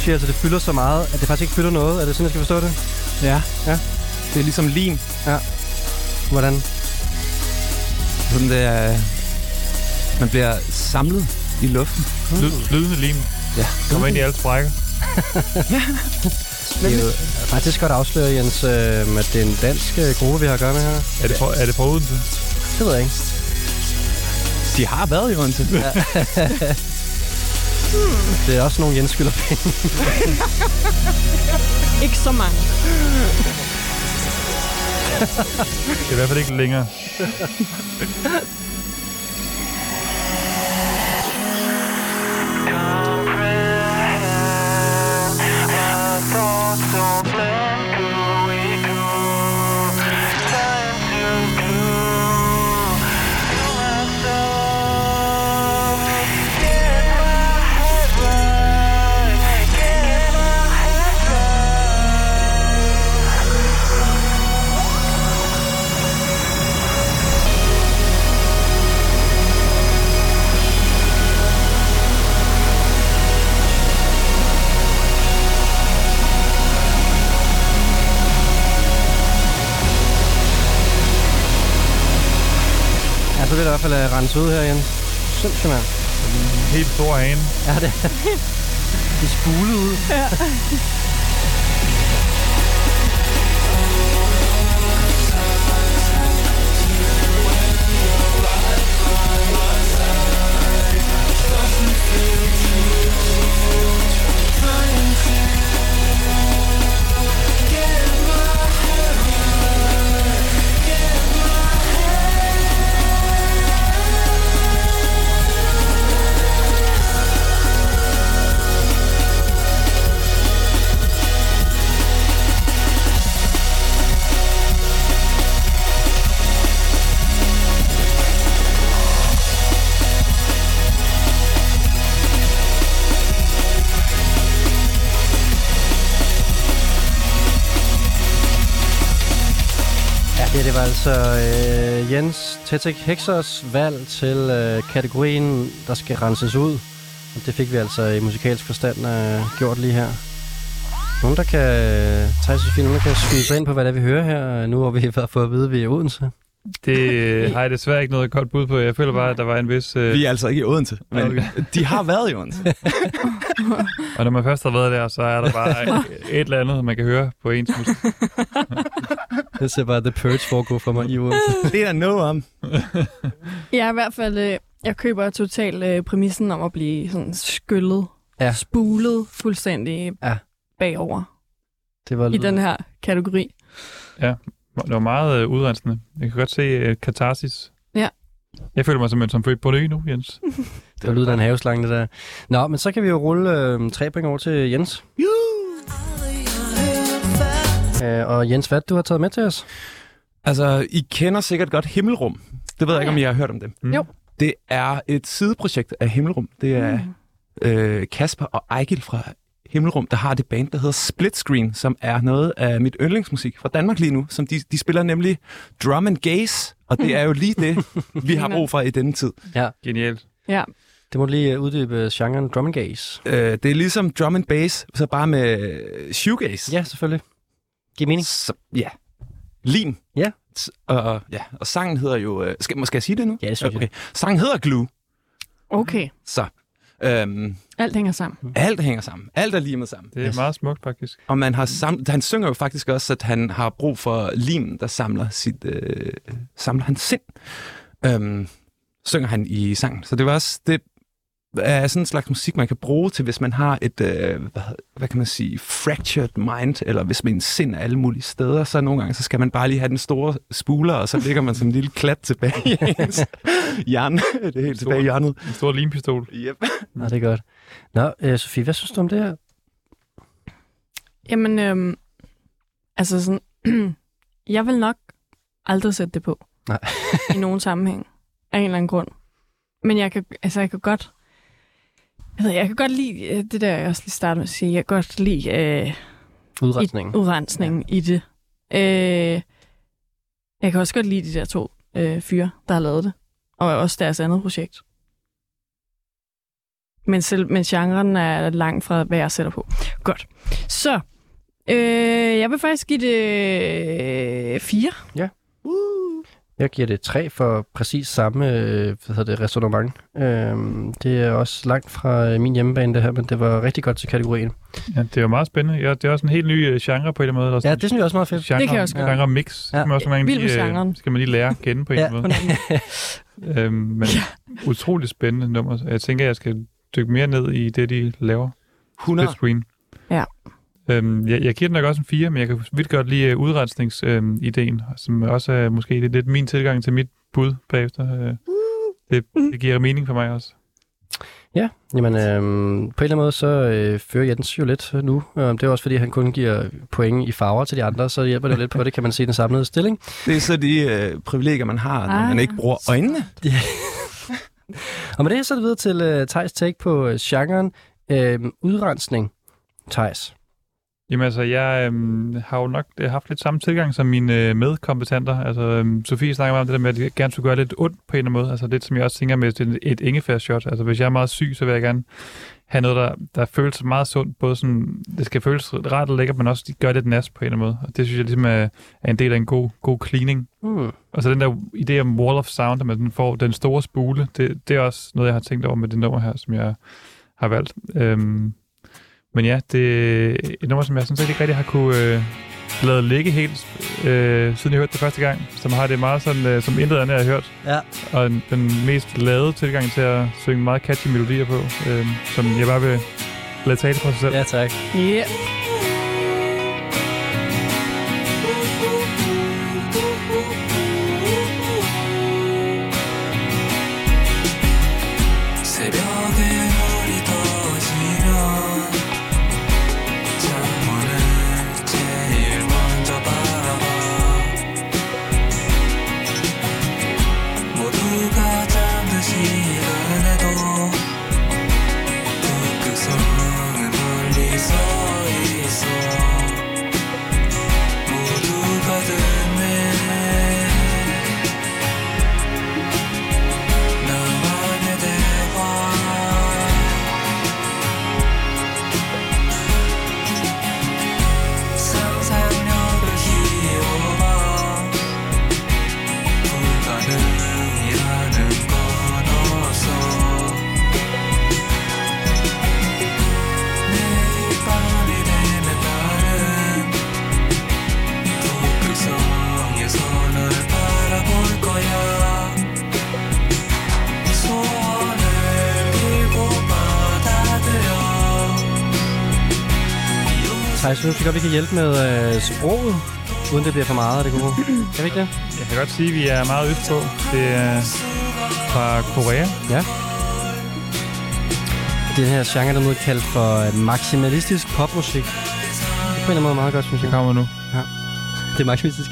Siger altså, at det fylder så meget, at det faktisk ikke fylder noget. Er det sådan, jeg skal forstå det? Ja. Ja. Det er ligesom lim. Hvordan? Sådan det er, Man bliver samlet i luften. Lyd, flydende lim. Ja. Kommer ind i alle sprækker. Det er jo faktisk godt afsløre, Jens, øh, at det er en dansk øh, gruppe, vi har at gøre med her. Er det fra, er det fra Odense? Det ved jeg ikke. De har været i Odense. Det er også nogle Jens skylder penge. Ikke så mange. Det er i hvert fald ikke længere. i hvert fald uh, rense ud her, Jens. Sindssygt, mand. Helt stor hane. Ja, det er det spulet ud. Ja, altså øh, Jens Tetek Hexers valg til øh, kategorien, der skal renses ud. Og det fik vi altså i musikalsk forstand øh, gjort lige her. Nogen, der kan, Thijs Sofie, nogen, der kan skyde sig ind på, hvad det er, vi hører her, nu hvor vi har fået at vide, at vi er i Odense. Det øh, har jeg desværre ikke noget godt bud på. Jeg føler bare, at der var en vis... Øh, Vi er altså ikke i Odense, men Okay. de har været i Odense. og når man først har været der, så er der bare et eller andet, man kan høre på ens musik. Det ser bare The Purge foregå for mig i Odense. Det er der noget om. Jeg er i hvert fald... Øh, jeg køber totalt øh, præmissen om at blive sådan skyllet, Ja. spulet fuldstændig Ja. bagover Det var i den her kategori. Det var meget øh, udrensende. Jeg kan godt se øh, katarsis. Ja. Jeg føler mig simpelthen som født på det nu, Jens. Det var lyden af en haveslange, det der. Nå, men så kan vi jo rulle øh, tre point over til Jens. Øh, og Jens, hvad du har taget med til os? Altså, I kender sikkert godt Himmelrum. Det ved jeg ikke, om I har hørt om det. Mm. Jo. Det er et sideprojekt af Himmelrum. Det er Mm. øh, Kasper og Ejgil fra Himmelrum, der har det band, der hedder Split Screen, som er noget af mit yndlingsmusik fra Danmark lige nu. Som de, de spiller nemlig drum and gaze, og det er jo lige det, vi har brug for i denne tid. Genialt. Ja, Det må du lige øh, uddybe genren drum and gaze. Øh, det er ligesom drum and bass, så bare med shoegaze. Ja, selvfølgelig. Giv mening. Så, ja. Lim. Ja. S- Og, ja. og sangen hedder jo... Øh, skal, skal jeg sige det nu? Ja, det synes jeg. okay. Sangen hedder Glue. okay. Så øhm, Alt hænger sammen. alt hænger sammen. Alt er limet sammen. Det er Yes. meget smukt, faktisk. Og man har sam- han synger jo faktisk også, at han har brug for lim, der samler sit øh, samler hans sind. Øhm, synger han i sangen. Så det var også det er sådan en slags musik, man kan bruge til, hvis man har et, øh, hvad, hvad kan man sige, fractured mind, eller hvis man sind er alle mulige steder, så nogle gange, så skal man bare lige have den store spuler, og så ligger man som en lille klat tilbage i ens hjerne. Det er helt tilbage i hjernet. En stor limpistol. Yep. Ja, det er godt. Nå, øh, Sofie, hvad synes du om det her? Jamen, øhm, altså sådan, jeg vil nok aldrig sætte det på. Nej. I nogen sammenhæng. Af en eller anden grund. Men jeg kan, altså jeg kan godt, jeg, ved, jeg kan godt lide øh, det der, jeg også lige startede med at sige, jeg kan godt lide øh, Udrensningen. i, udrensningen ja. i det. Øh, jeg kan også godt lide de der to øh, fyre, der har lavet det. Og også deres andet projekt. Men, selv, men genren er langt fra, hvad jeg sætter på. Godt. Så, øh, jeg vil faktisk give det øh, fire. Jeg giver det tre for præcis samme øh, hvad hedder det, restaurant. Øhm, det er også langt fra øh, min hjemmebane, det her, men det var rigtig godt til kategorien. Ja, det er jo meget spændende. Ja, det er også en helt ny øh, genre på en eller anden måde. Eller Ja, det synes jeg også er meget fedt. Genre, Det kan jeg også godt. genre mix. Ja. Ja. Skal man også med lige, øh, genren. skal man lige lære at kende på en Ja, eller anden måde. Øhm, men utrolig spændende nummer. Jeg tænker, jeg skal dykke mere ned i det, de laver. 100. Split screen. Ja. Øhm, jeg, jeg giver den nok også en 4, men jeg kan vildt godt lide uh, udrensningsideen, som også er måske lidt, lidt min tilgang til mit bud bagefter. Øh, det, det giver mening for mig også. Ja, jamen øh, på en eller anden måde, så øh, fører Jens jo lidt nu. Øh, det er også fordi, han kun giver point i farver til de andre, så hjælper det lidt på det, kan man se i den samlede stilling. Det er så de øh, privilegier, man har, når Ah. man ikke bruger øjnene. Og med det så er det videre til øh, Thijs take på øh, genren øh, udrensning. Thijs. Jamen altså, jeg øhm, har jo nok øh, haft lidt samme tilgang som mine øh, medkompetenter. Altså, øhm, Sofie snakker meget om det der med, at jeg gerne skulle gøre lidt ondt på en eller anden måde. Altså lidt som jeg også tænker med et, et ingefær-shot. Altså hvis jeg er meget syg, så vil jeg gerne have noget, der, der føles meget sundt. Både sådan, det skal føles ret og lækkert, men også gør lidt nas på en eller anden måde. Og det synes jeg ligesom er, er en del af en god, god cleaning. Mm. Og så den der idé om wall of sound, at man får den store spule, det, det er også noget, jeg har tænkt over med det nummer her, som jeg har valgt. Øhm, men ja, det er et nummer, som jeg sådan set ikke rigtig har kunne øh, lade ligge helt, øh, siden jeg hørte det første gang. Som har det meget sådan, øh, som intet andet, jeg har hørt. Ja. Og en, den mest lavede tilgang til at synge meget catchy melodier på, øh, som jeg bare vil lade tale for sig selv. Ja, tak. Yeah. Godt, vi kan hjælpe med øh, sproget, uden det bliver for meget af det gode? Kan vi ikke det? Jeg kan godt sige, at vi er meget østpå. Det er fra Korea. Ja. Den her genre, der er noget kaldt for øh, maksimalistisk popmusik. Det er på en eller anden måde meget godt, synes Det jeg. kommer nu. Det er maksimalistisk.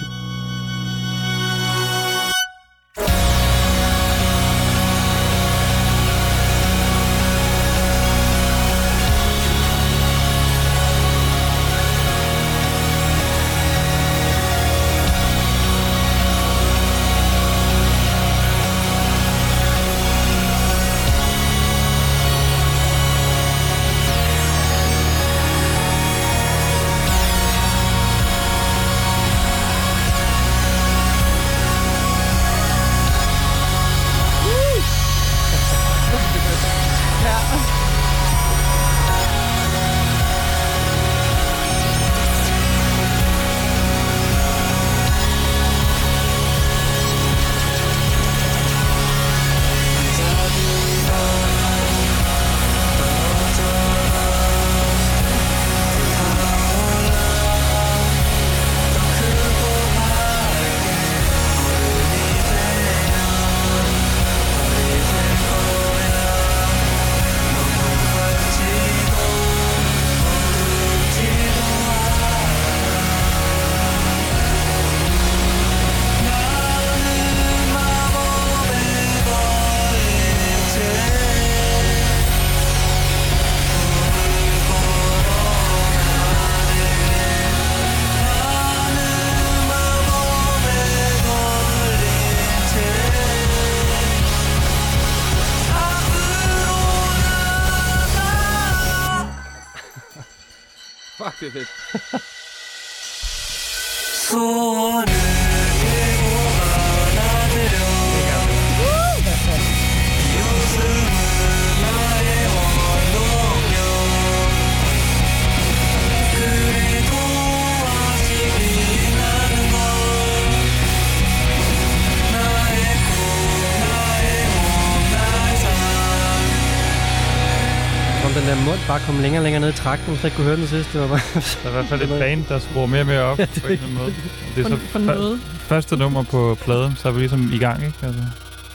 Der mund bare kom længere og længere ned i trakten, så jeg kunne høre den sidste. Det var bare... Der er i hvert fald et band, der skruer mere og mere op på en eller anden måde. Det er For, så for noget. første nummer på pladen, så er vi ligesom i gang, ikke? Altså.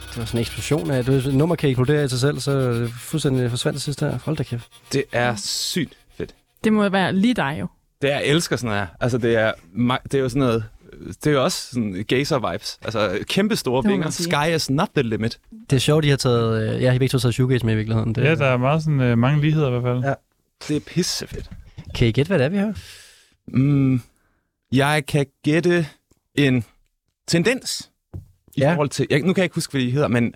Det var sådan en eksplosion af, du ved, nummer kan eksplodere i sig selv, så er det fuldstændig forsvandt det sidste her. Hold da kæft. Det er sygt fedt. Det må være lige dig jo. Det er, jeg elsker sådan noget her. Altså, det er, det er jo sådan noget... Det er jo også sådan gazer-vibes. Altså, kæmpe store Det vinger. Sky is not the limit. Det er sjovt, de har taget... øh, Ja, I har begge to taget shoegaze med i virkeligheden. Det, Ja, der er meget sådan, øh, mange ligheder i hvert fald. Ja. Det er pissefedt. Kan I gætte, hvad det er, vi har? Mm, jeg kan gætte en tendens i Ja. forhold til... Jeg, nu kan jeg ikke huske, hvad de hedder, men...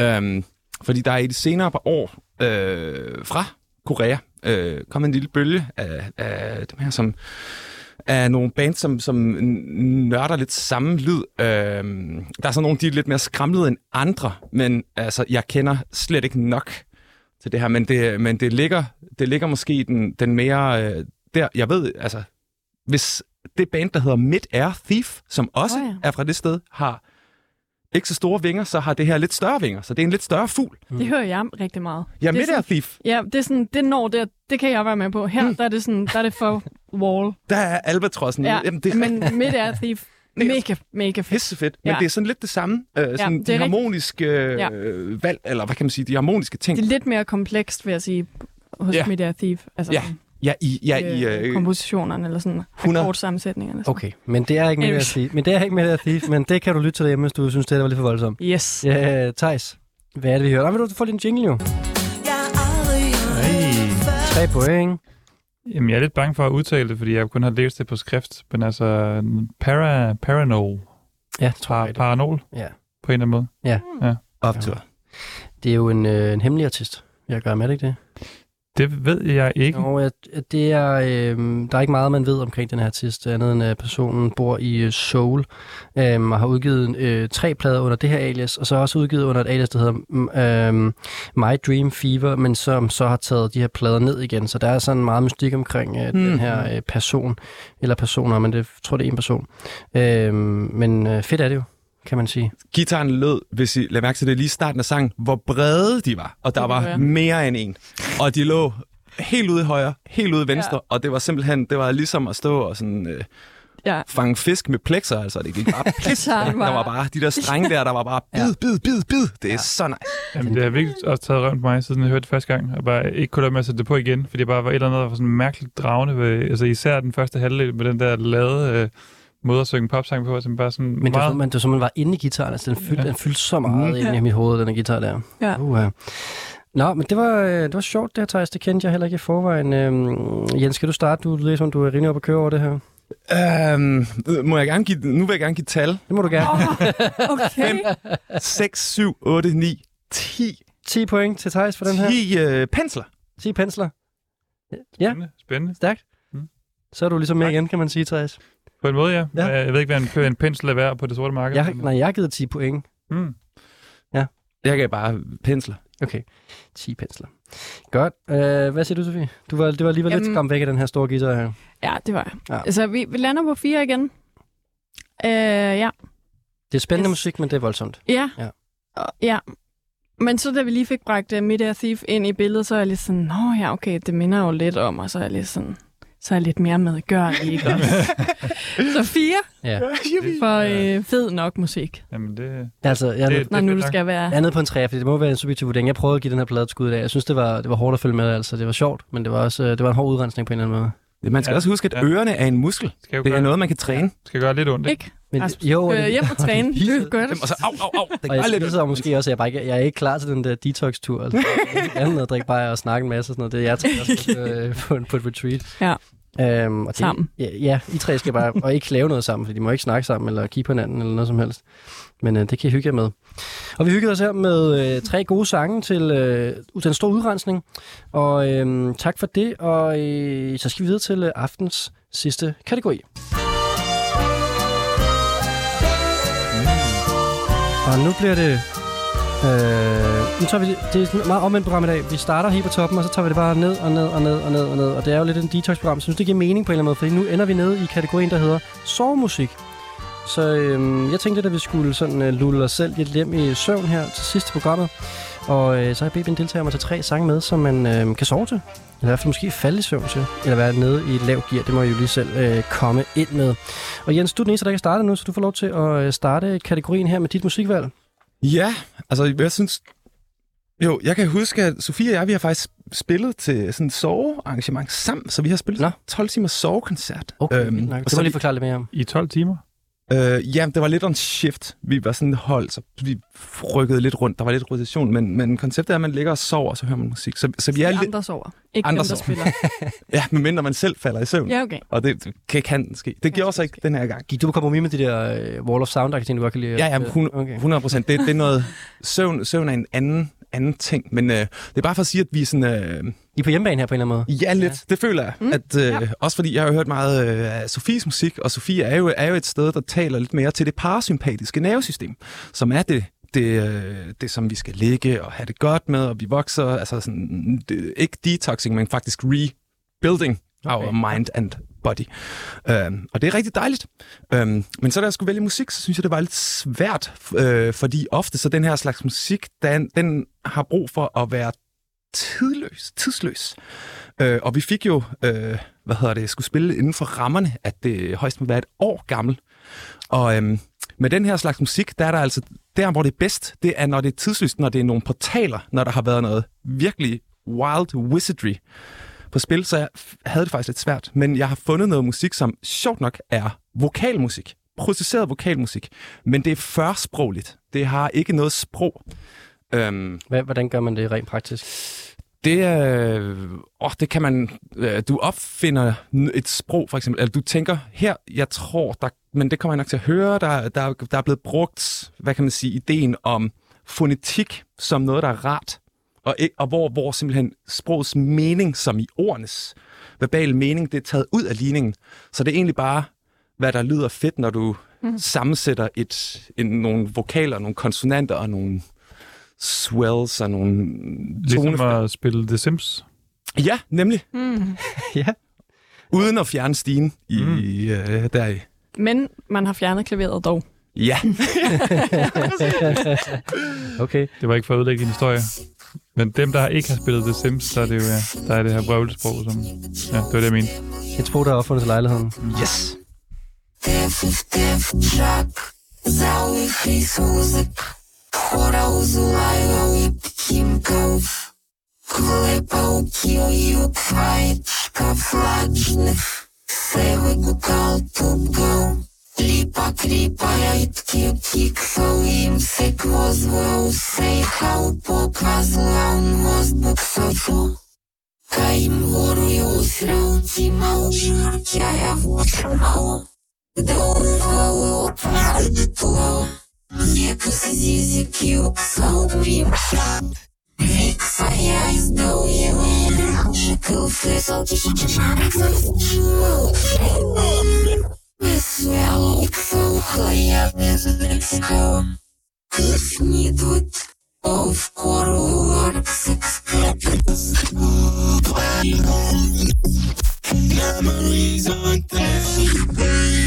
Øhm, fordi der er i de senere par år øh, fra Korea øh, kommet en lille bølge af, af dem her, som af nogle bands, som, som nørder lidt samme lyd. Øhm, der er så nogle, de er lidt mere skramlede end andre, men altså, jeg kender slet ikke nok til det her, men det, men det, ligger, det ligger måske i den, den mere... Øh, der, jeg ved, altså, hvis det band, der hedder Mid Air Thief, som også oh, ja. er fra det sted, har ikke så store vinger, så har det her lidt større vinger, så det er en lidt større fugl. Det hører jeg rigtig meget. Ja, Det Mid Air Thief, Ja, det er sådan, det når der, det kan jeg være med på. Her, Mm. der er det sådan, der er det for wall. der er albatrossen. Ja, Jamen, det er men midt er Thief. Nej, Mega, mega fedt. pissefedt, men Ja. det er sådan lidt det samme. Øh, sådan det er de harmoniske Ja. øh, valg, eller hvad kan man sige, de harmoniske ting. Det er lidt mere komplekst, vil jeg sige, hos Ja. ja. Media Thief. Altså, Ja, Ja, i, ja, i, øh, øh, kompositionerne, eller sådan 100. akkordsammensætningerne. sådan. Okay, men det er ikke med at sige. Men det er ikke med at Thief, men det kan du lytte til derhjemme, hvis du synes, det var lidt for voldsomt. Yes. Ja, Thijs. Hvad er det, vi hører? Nå, vil du få din jingle jo? Hey. Tre point. Jamen, jeg er lidt bange for at udtale det, fordi jeg kun har læst det på skrift. Men altså, para, paranol. Ja, det tror Par, jeg. paranol, Ja. på en eller anden måde. optur. Det er jo en, øh, en hemmelig artist, jeg gør med det ikke det? Det ved jeg ikke. At, at det er, øh, der er ikke meget, man ved omkring den her artist, andet end at personen bor i øh, Seoul øh, og har udgivet øh, tre plader under det her alias, og så også udgivet under et alias, der hedder mm, øh, My Dream Fever, men som så har taget de her plader ned igen. Så der er sådan meget mystik omkring øh, Hmm. den her øh, person, eller personer, men det jeg tror det er en person. Øh, men øh, fedt er det jo, kan man sige. Gitaren lød, hvis I lader mærke til det lige i starten af sangen, hvor brede de var. Og der var være. mere end en. Og de lå helt ude i højre, helt ude i venstre. Ja. Og det var simpelthen, det var ligesom at stå og sådan... Øh, Ja. fange fisk med plekser, altså. Det gik bare pis. Der var bare de der strenge der, der var bare bid, bid, bid, bid. Det er ja. så nice. Jamen, det har virkelig også taget røven på mig, siden jeg hørte det første gang. Og bare ikke kunne lade med at sætte det på igen, fordi det bare var et eller andet, der var sådan mærkeligt dragende ved, altså især den første halvdel med den der lade øh, måde at synge popsang på, som bare sådan Men det var, meget... men det var som, man var inde i gitaren. Altså, den fyldte, Ja. den fyldte så meget Mm. ind i mit hoved, den her guitar der. Ja. Uh, Nå, men det var, øh, det var sjovt, det her, Thijs. Det kendte jeg heller ikke i forvejen. Øhm, Jens, skal du starte? Du lyder som, du er rimelig op at køre over det her. Øhm, må jeg gerne give, nu vil jeg gerne give tal. Det må du gerne. Okay. 6, 7, 8, 9, 10. 10 point til Thijs for den her. 10 øh, pensler. 10 pensler. Ja, Spændende. Spændende. stærkt. Mm. Så er du ligesom med Tak. igen, kan man sige, Thijs. På en måde, ja. Ja. ja. Jeg ved ikke, hvad en, en pensel er værd på det sorte marked. Jeg, nej, jeg har givet 10 point. Mm. Jeg gav bare pensler. Okay, 10 pensler. Godt. Øh, hvad siger du, Sofie? Du var, det var alligevel lidt Jamen- skræmt væk af den her store guitar her. Ja, det var jeg. Ja. Ja. Altså, vi, vi lander på fire igen. Øh, ja. Det er spændende Yes. musik, men det er voldsomt. Ja. Ja. Ja. Men så da vi lige fik bragt uh, Midair Thief ind i billedet, så er jeg lidt sådan, nå ja, okay, det minder jo lidt om, og så er jeg lidt sådan, så er jeg lidt mere med gør ikke også? så fire Ja. for øh, fed nok musik, Jamen, det... Altså, jeg, Det- når nu fedt det skal være. Jeg er nede på en træ, fordi det må være en subjektiv vurdering. Jeg prøvede at give den her plade et skud i dag. Jeg synes, det var, det var hårdt at følge med. Altså. Det var sjovt, men det var også øh, det var en hård udrensning på en eller anden måde. Man skal Ja. også huske, at Ja. ørerne er en muskel. Skal Det er gøre, noget, man kan træne. skal gøre lidt ondt, ikke? Ikke? Men, Rasmus, jo, øh, hjem og træne. Det gør det. Og så, au, au, au. Det og jeg lidt så måske også, at jeg, bare ikke, jeg er ikke klar til den der detox-tur. Altså, ned og drikke bare og snakke en masse og sådan noget. Det er jeg til også, øh, på, en- på et retreat. Ja. Øhm, og det, Sammen. Ja, ja, I tre skal bare, og ikke lave noget sammen, for de må ikke snakke sammen eller kigge på hinanden eller noget som helst. Men øh, det kan I hygge jer med. Og vi hyggede os her med øh, tre gode sange til øh, den store udrensning. Og øh, tak for det, og øh, så skal vi videre til øh, aftens sidste kategori. Og nu bliver det... Øh, nu tager vi det, det er et meget omvendt program i dag. Vi starter helt på toppen, og så tager vi det bare ned og ned og ned og ned og ned. Og det er jo lidt en detox-program. Så jeg synes, det giver mening på en eller anden måde, fordi nu ender vi nede i kategorien, der hedder sovemusik. Så øhm, jeg tænkte lidt, at vi skulle sådan øh, lulle os selv lidt hjem i søvn her til sidste programmet. Og øh, så har jeg bedt min deltager om at tage tre sange med, som man øh, kan sove til. Eller i hvert fald måske falde i søvn til. Eller være nede i et lavt gear. Det må I jo lige selv øh, komme ind med. Og Jens, du er den eneste, der kan starte nu, så du får lov til at øh, starte kategorien her med dit musikvalg. Ja, altså jeg synes... Jo, jeg kan huske, at Sofie og jeg, vi har faktisk spillet til sådan et sovearrangement sammen, så vi har spillet Nå. 12 timers sovekoncert. Okay, Øhm, og så vi- lige forklare lidt mere om. I 12 timer? Øh, ja, det var lidt on shift. Vi var sådan et hold, så vi rykkede lidt rundt. Der var lidt rotation, men, men konceptet er, at man ligger og sover, og så hører man musik. Så, så vi er andre sover. Ikke Andre dem, der sover. spiller. Ja, medmindre man selv falder i søvn. Ja, okay. Og det kan, kan ske. Det gjorde så ikke den her gang. Gik du på kompromis med de der øh, Wall of sound ting, du godt kan lide? Ja, ja, Øh, 100 Okay. 100 procent. Det, det er noget... Søvn, søvn er en anden, anden ting, men øh, det er bare for at sige, at vi er sådan... Øh, I er på hjemmebane her på en eller anden måde? Ja, lidt. Ja. Det føler jeg. Mm, at, øh, ja. Også fordi jeg har hørt meget øh, af Sofies musik, og Sofie er jo, er jo et sted, der taler lidt mere til det parasympatiske nervesystem, som er det, det, øh, det, som vi skal ligge og have det godt med, og vi vokser. Altså sådan, det, ikke detoxing, men faktisk rebuilding okay. our mind and body. Øhm, og det er rigtig dejligt. Øhm, men så da jeg skulle vælge musik, så synes jeg, det var lidt svært, øh, fordi ofte så den her slags musik, den, den har brug for at være tidløs, tidsløs. Øh, og vi fik jo, øh, hvad hedder det, skulle spille inden for rammerne, at det højst må være et år gammel. Og øh, med den her slags musik, der er der altså, der hvor det er bedst, det er når det er tidsløst, når det er nogle portaler, når der har været noget virkelig wild wizardry på spil, så jeg havde det faktisk lidt svært. Men jeg har fundet noget musik, som sjovt nok er vokalmusik. Processeret vokalmusik. Men det er førsprogligt. Det har ikke noget sprog. Øhm, Hvad, hvordan gør man det rent praktisk? Det, øh, åh, det kan man... Øh, du opfinder et sprog, for eksempel. Eller du tænker, her, jeg tror, der, men det kommer jeg nok til at høre, der, der, der er blevet brugt, hvad kan man sige, ideen om fonetik som noget, der er rart. Og, og hvor, hvor simpelthen sprogets mening, som i ordenes verbale mening, det er taget ud af ligningen. Så det er egentlig bare, hvad der lyder fedt, når du mm. sammensætter et, en, nogle vokaler, nogle konsonanter og nogle swells og nogle Ligesom at spille The Sims. Ja, nemlig. Mm. Ja. Uden at fjerne stigen i, Mm. øh, deri. Men man har fjernet klaveret dog. Ja. Okay. Det var ikke for at ødelægge din historie. Men dem, der ikke har spillet The Sims, der er det jo, ja, der er det her vrøvlesprog, som... Ja, det var det, jeg mente. Et sprog, der er opfundet til lejligheden. Yes. Хора узулаю тимков, клепав кілю файтка фладжних, севи гукал тупгав, ліпа кріпають кіксов їм секвозвав, сейхав показлав мозбук софу. Каїм горою усрав тімав, жартяя в очмав, да. Веках зизики уксал бримша. Векса я издал его играл. Шикал фэсал кишеча шарик засчивал. Весвял уксал хая без дрексикал. Кыс не дует. Ов кору ларпсикс. Memories aren't there, baby.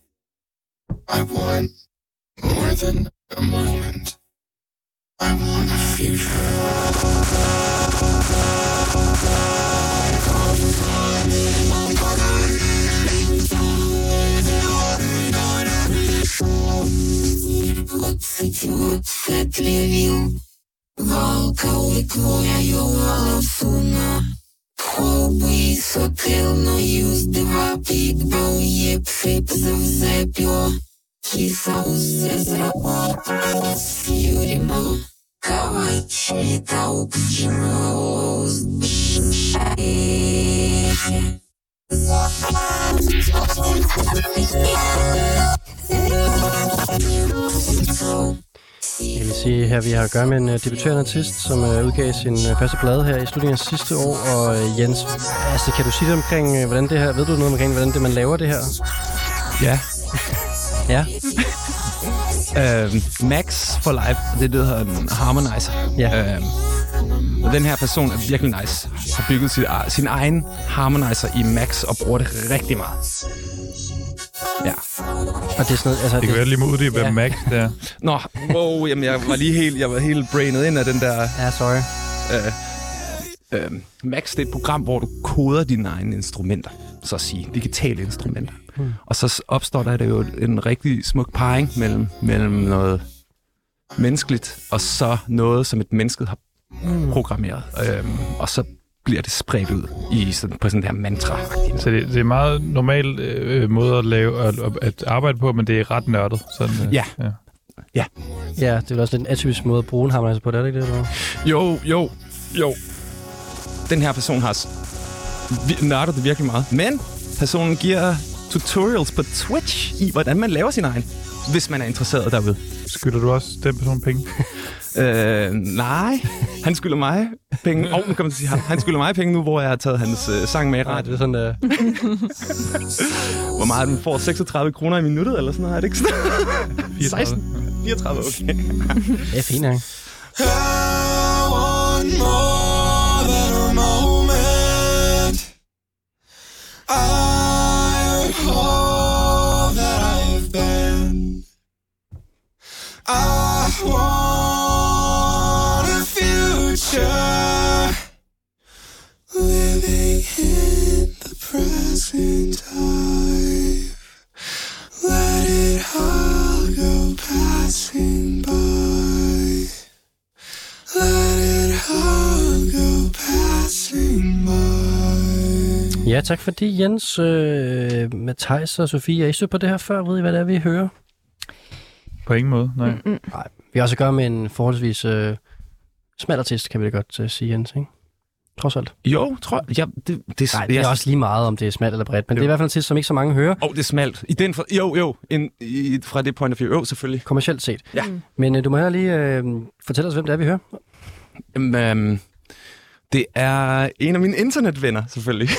I want more than a moment. I want a future. Отцветет свет ревью Волка ликує ласуна Хобий сокил, но юз дива підбав є псип завзепіо Тихо здесь работала с Юрима Кавачита упчилась Бишаэфе Jeg vil sige her, vi har at gøre med en øh, debuterende artist, som øh, udgav sin øh, første plade her i slutningen af sidste år. Og Jens, altså kan du sige det omkring, hvordan det her, ved du noget omkring, hvordan det man laver det her? Ja, Ja. Øhm, Max for Life, det er det, der hedder en harmonizer. Ja. Øhm, og den her person er virkelig nice. Har bygget sin, sin egen harmonizer i Max og bruger det rigtig meget. Ja. Og det er sådan noget, altså... Det kan være lige uddybe, hvad Ja. Max det er. Nå, wow, jamen jeg var lige helt, jeg var helt brainet ind af den der... Ja, sorry. Øh, øh, Max, det er et program, hvor du koder dine egne instrumenter, så at sige, digitale instrumenter. Hmm. Og så opstår der jo en rigtig smuk parring mellem, mellem noget menneskeligt, og så noget, som et menneske har programmeret. Øhm, og så bliver det spredt ud i sådan, på sådan der mantra Så det, det er en meget normal øh, måde at lave at, at arbejde på, men det er ret nørdet. Sådan, øh, Ja. ja. Ja, det er også lidt en atypisk måde at bruge en på, det er det ikke det? Eller? Jo, jo, jo. Den her person har nørdet det virkelig meget. Men personen giver tutorials på Twitch i, hvordan man laver sin egen, hvis man er interesseret derude. Skylder du også den person penge? Øh, nej, han skylder mig penge. Åh, oh, nu kan man sige. Han skylder mig penge nu, hvor jeg har taget hans øh, sang med i radio. er sådan, der... Hvor meget den får? 36 kroner i minuttet, eller sådan noget? Er det ikke sådan? 34. 16? 34, okay. Det er fint, ikke? I want more than a moment. I I want a future. Living in the present time. Let it all go passing by. Let it all go passing by. Ja, tak fordi Jens, øh, Mathias og Sofie, er I stødt på det her før? Ved I, hvad det er, vi hører? På ingen måde, nej. Mm-mm. Nej. Vi har også at gøre med en forholdsvis øh, smal artist, kan vi da godt øh, sige, Jens, ikke? Trods alt. Jo, tror jeg. Ja, det, det, Nej, det er også lige meget, om det er smalt eller bredt, men det er i hvert fald en artist, som ikke så mange hører, Åh, oh, det er smalt. I den for, jo, jo. En, i, fra det point of view. Jo, selvfølgelig. kommercielt set. Ja. Men øh, du må her lige øh, fortælle os, hvem det er, vi hører. Jamen, øhm, det er en af mine internetvenner, selvfølgelig.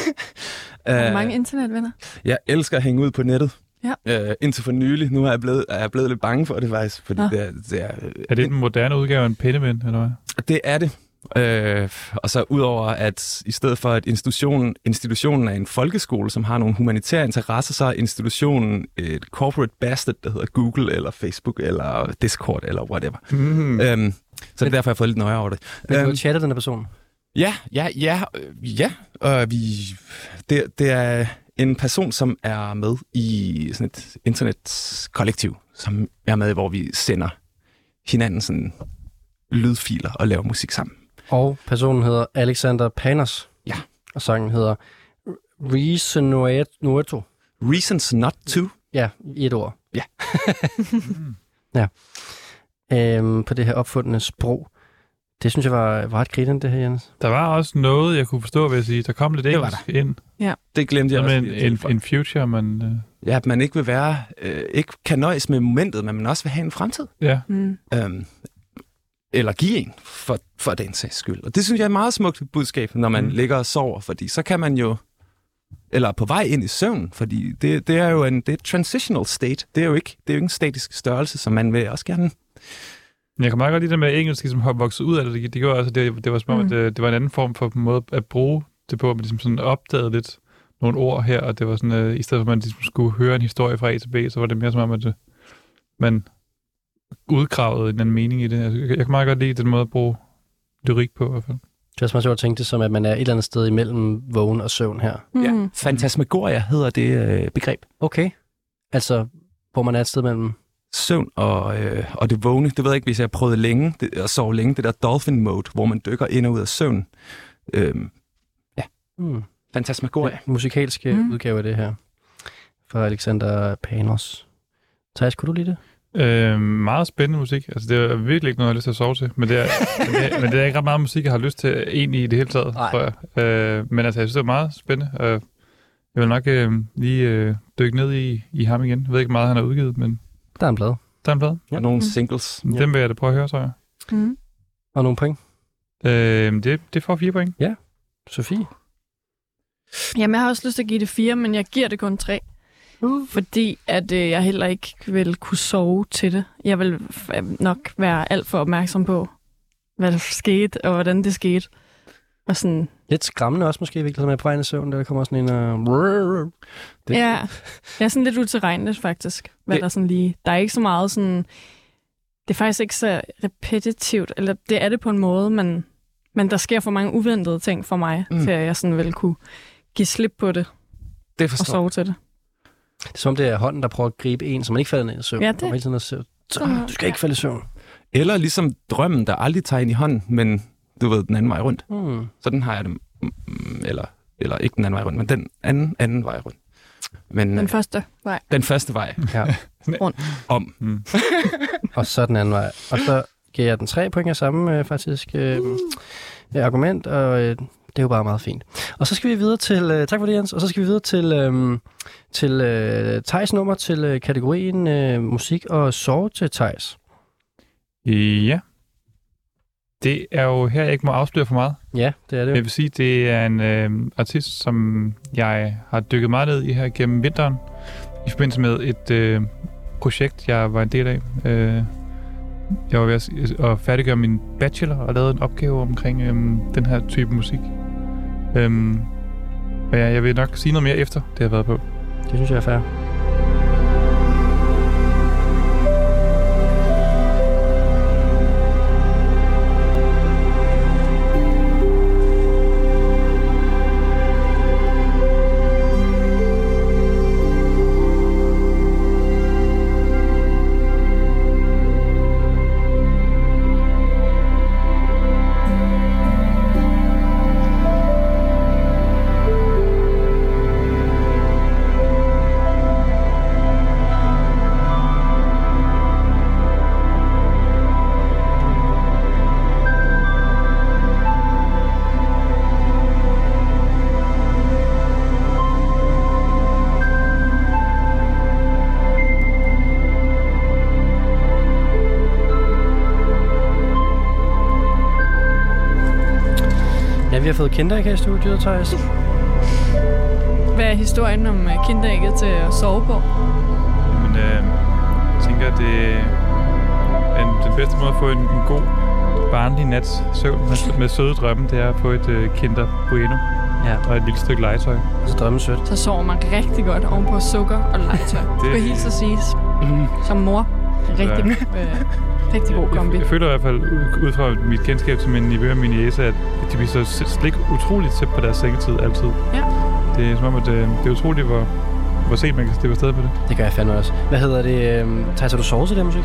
Har du Øh, mange internetvenner? Jeg elsker at hænge ud på nettet. Ja. Øh, indtil for nylig. Nu er jeg blevet, er jeg blevet lidt bange for det faktisk. Fordi Nå. det, er, det, er, Er det den moderne udgave af en pindeven, eller hvad? det er det. Øh, og så udover at i stedet for at institutionen, institutionen er en folkeskole, som har nogle humanitære interesser, så er institutionen et corporate bastard, der hedder Google eller Facebook eller Discord eller whatever. Mm. Øhm, så det er derfor, jeg har fået lidt nøje over det. Men du Øhm, har chattet den her person. Ja, ja, ja, øh, ja. Og vi, det, det er en person, som er med i sådan et internetkollektiv, som er med, hvor vi sender hinanden sådan lydfiler og laver musik sammen. Og personen hedder Alexander Panos. Ja. Og sangen hedder Reasonueto. Reasons not to. Ja, i et ord. Ja. ja. Øhm, på det her opfundne sprog. Det synes jeg var, var ret grinende, det her, Jens. Der var også noget, jeg kunne forstå, vil jeg sige. Der kom lidt Det engelsk ind. Det glemte jeg Noget også. at en, en, future, man... Øh, Ja, at man ikke vil være, øh, ikke kan nøjes med momentet, men man også vil have en fremtid. ja. Mm. Øhm, eller give en, for, for den sags skyld. Og det synes jeg er et meget smukt budskab, når man Mm. ligger og sover, fordi så kan man jo, eller er på vej ind i søvn, fordi det, det er jo en det er transitional state. Det er jo ikke, det er jo ikke en statisk størrelse, som man vil også gerne. Jeg kan meget godt lide det med at engelsk, ligesom har vokset ud af det. Det, det, gjorde også, at det, det var som om, Mm. mm. det, det var en anden form for måde at bruge det på. at Man ligesom sådan opdagede lidt nogle ord her, og det var sådan, øh, i stedet for at man ligesom skulle høre en historie fra A til B, så var det mere som om, at øh, man udgravede en anden mening i det. Altså, jeg, jeg kan meget godt lide den måde at bruge lyrik på i hvert fald. Det er også meget sjovt at tænke det som, at man er et eller andet sted imellem vågen og søvn her. Mm. Ja. Fantasmagoria hedder det øh, begreb. Okay. Altså, hvor man er et sted mellem... Søvn og, øh, og det vågne. Det ved jeg ikke, hvis jeg har prøvet længe, det, at sove længe. Det der dolphin mode, hvor man dykker ind og ud af søvn. Øhm, Hmm. Fantasmagoria. Ja, musikalske Mm. mm. udgave af det her. Fra Alexander Panos. Thijs, kunne du lide det? Øh, meget spændende musik. Altså, det er virkelig ikke noget, jeg har lyst til at sove til. Men det er, men det er, men det er ikke ret meget musik, jeg har lyst til egentlig i det hele taget, Nej. tror jeg. Øh, men altså, jeg synes, det er meget spændende. Og jeg vil nok øh, lige øh, dykke ned i, i ham igen. Jeg ved ikke hvor meget, han har udgivet, men Der er en plade. der er en plade. Ja. Og nogle Mm. singles. Ja. Dem vil jeg da prøve at høre, tror jeg. Mm. Og nogle point. Øh, det, det får fire point. Sofie? Jamen, jeg har også lyst til at give det fire, men jeg giver det kun tre. Uh. Fordi at øh, jeg heller ikke vil kunne sove til det. Jeg vil f- nok være alt for opmærksom på, hvad der skete, og hvordan det skete. Og sådan, Lidt skræmmende også måske, virkelig, med på vejen i søvn, der kommer sådan en... Uh... Det- ja, jeg er sådan lidt utilregneligt faktisk. Hvad Det- der sådan lige, der er ikke så meget sådan, det er faktisk ikke så repetitivt, eller det er det på en måde, men, men der sker for mange uventede ting for mig, Mm. til at jeg sådan vil kunne give slip på det Det og forstår sove til det. Det er som om det er hånden, der prøver at gribe en, så man ikke falder ned i søvn. Ja, det- Og hele tiden at se- Sådan- Du skal ikke falde i søvn. Eller ligesom drømmen, der aldrig tager ind i hånden, men du ved, den anden vej rundt. Hmm. Sådan har jeg det. mm, Eller, eller ikke den anden vej rundt, men den anden, anden vej rundt. Men Den den, første vej. den første vej Ja. om. Mm. Og så den anden vej. Og så giver jeg den tre point af samme øh, faktisk øh, øh, argument, og øh, det er jo bare meget fint. Og så skal vi videre til, øh, tak for det Jens, og så skal vi videre til, øh, til øh, Thijs nummer til øh, kategorien øh, musik og sove til Thijs. Ja. Det er jo her, jeg ikke må afsløre for meget. Ja, det er det Jeg vil sige, det er en øh, artist, som jeg har dykket meget ned i her gennem vinteren, i forbindelse med et øh, projekt, jeg var en del af. Øh, jeg var ved at, at færdiggøre min bachelor og lavede en opgave omkring øh, den her type musik. Øhm, og ja, jeg vil nok sige noget mere efter, det har været på. Det synes jeg er fair. Ja, vi har fået Kinder her i studiet, Thijs. Hvad er historien om øh, kinderægget til at sove på? Men øh, jeg tænker, at det er en- den bedste måde at få en, en god barnlig nats søvn med, med søde drømme, det er at få et øh, Kinder Bueno Ja, og et lille stykke legetøj. og så drømme sødt. Så sover man rigtig godt ovenpå sukker og legetøj. Det skal helt så siges. Mm. Som mor. Rigtig, øh, rigtig god kombi. Jeg, jeg føler i hvert fald, ud- fra mit kendskab til min nivå og min jæse, at de bliver så s- slet ikke utroligt tæt på deres sengetid altid. Ja. Det er som om, at øh, det er utroligt, hvor, hvor sent man kan slippe afsted på det. Det gør jeg fandme også. Hvad hedder det? Øh, Thijs, har du sovet til det musik?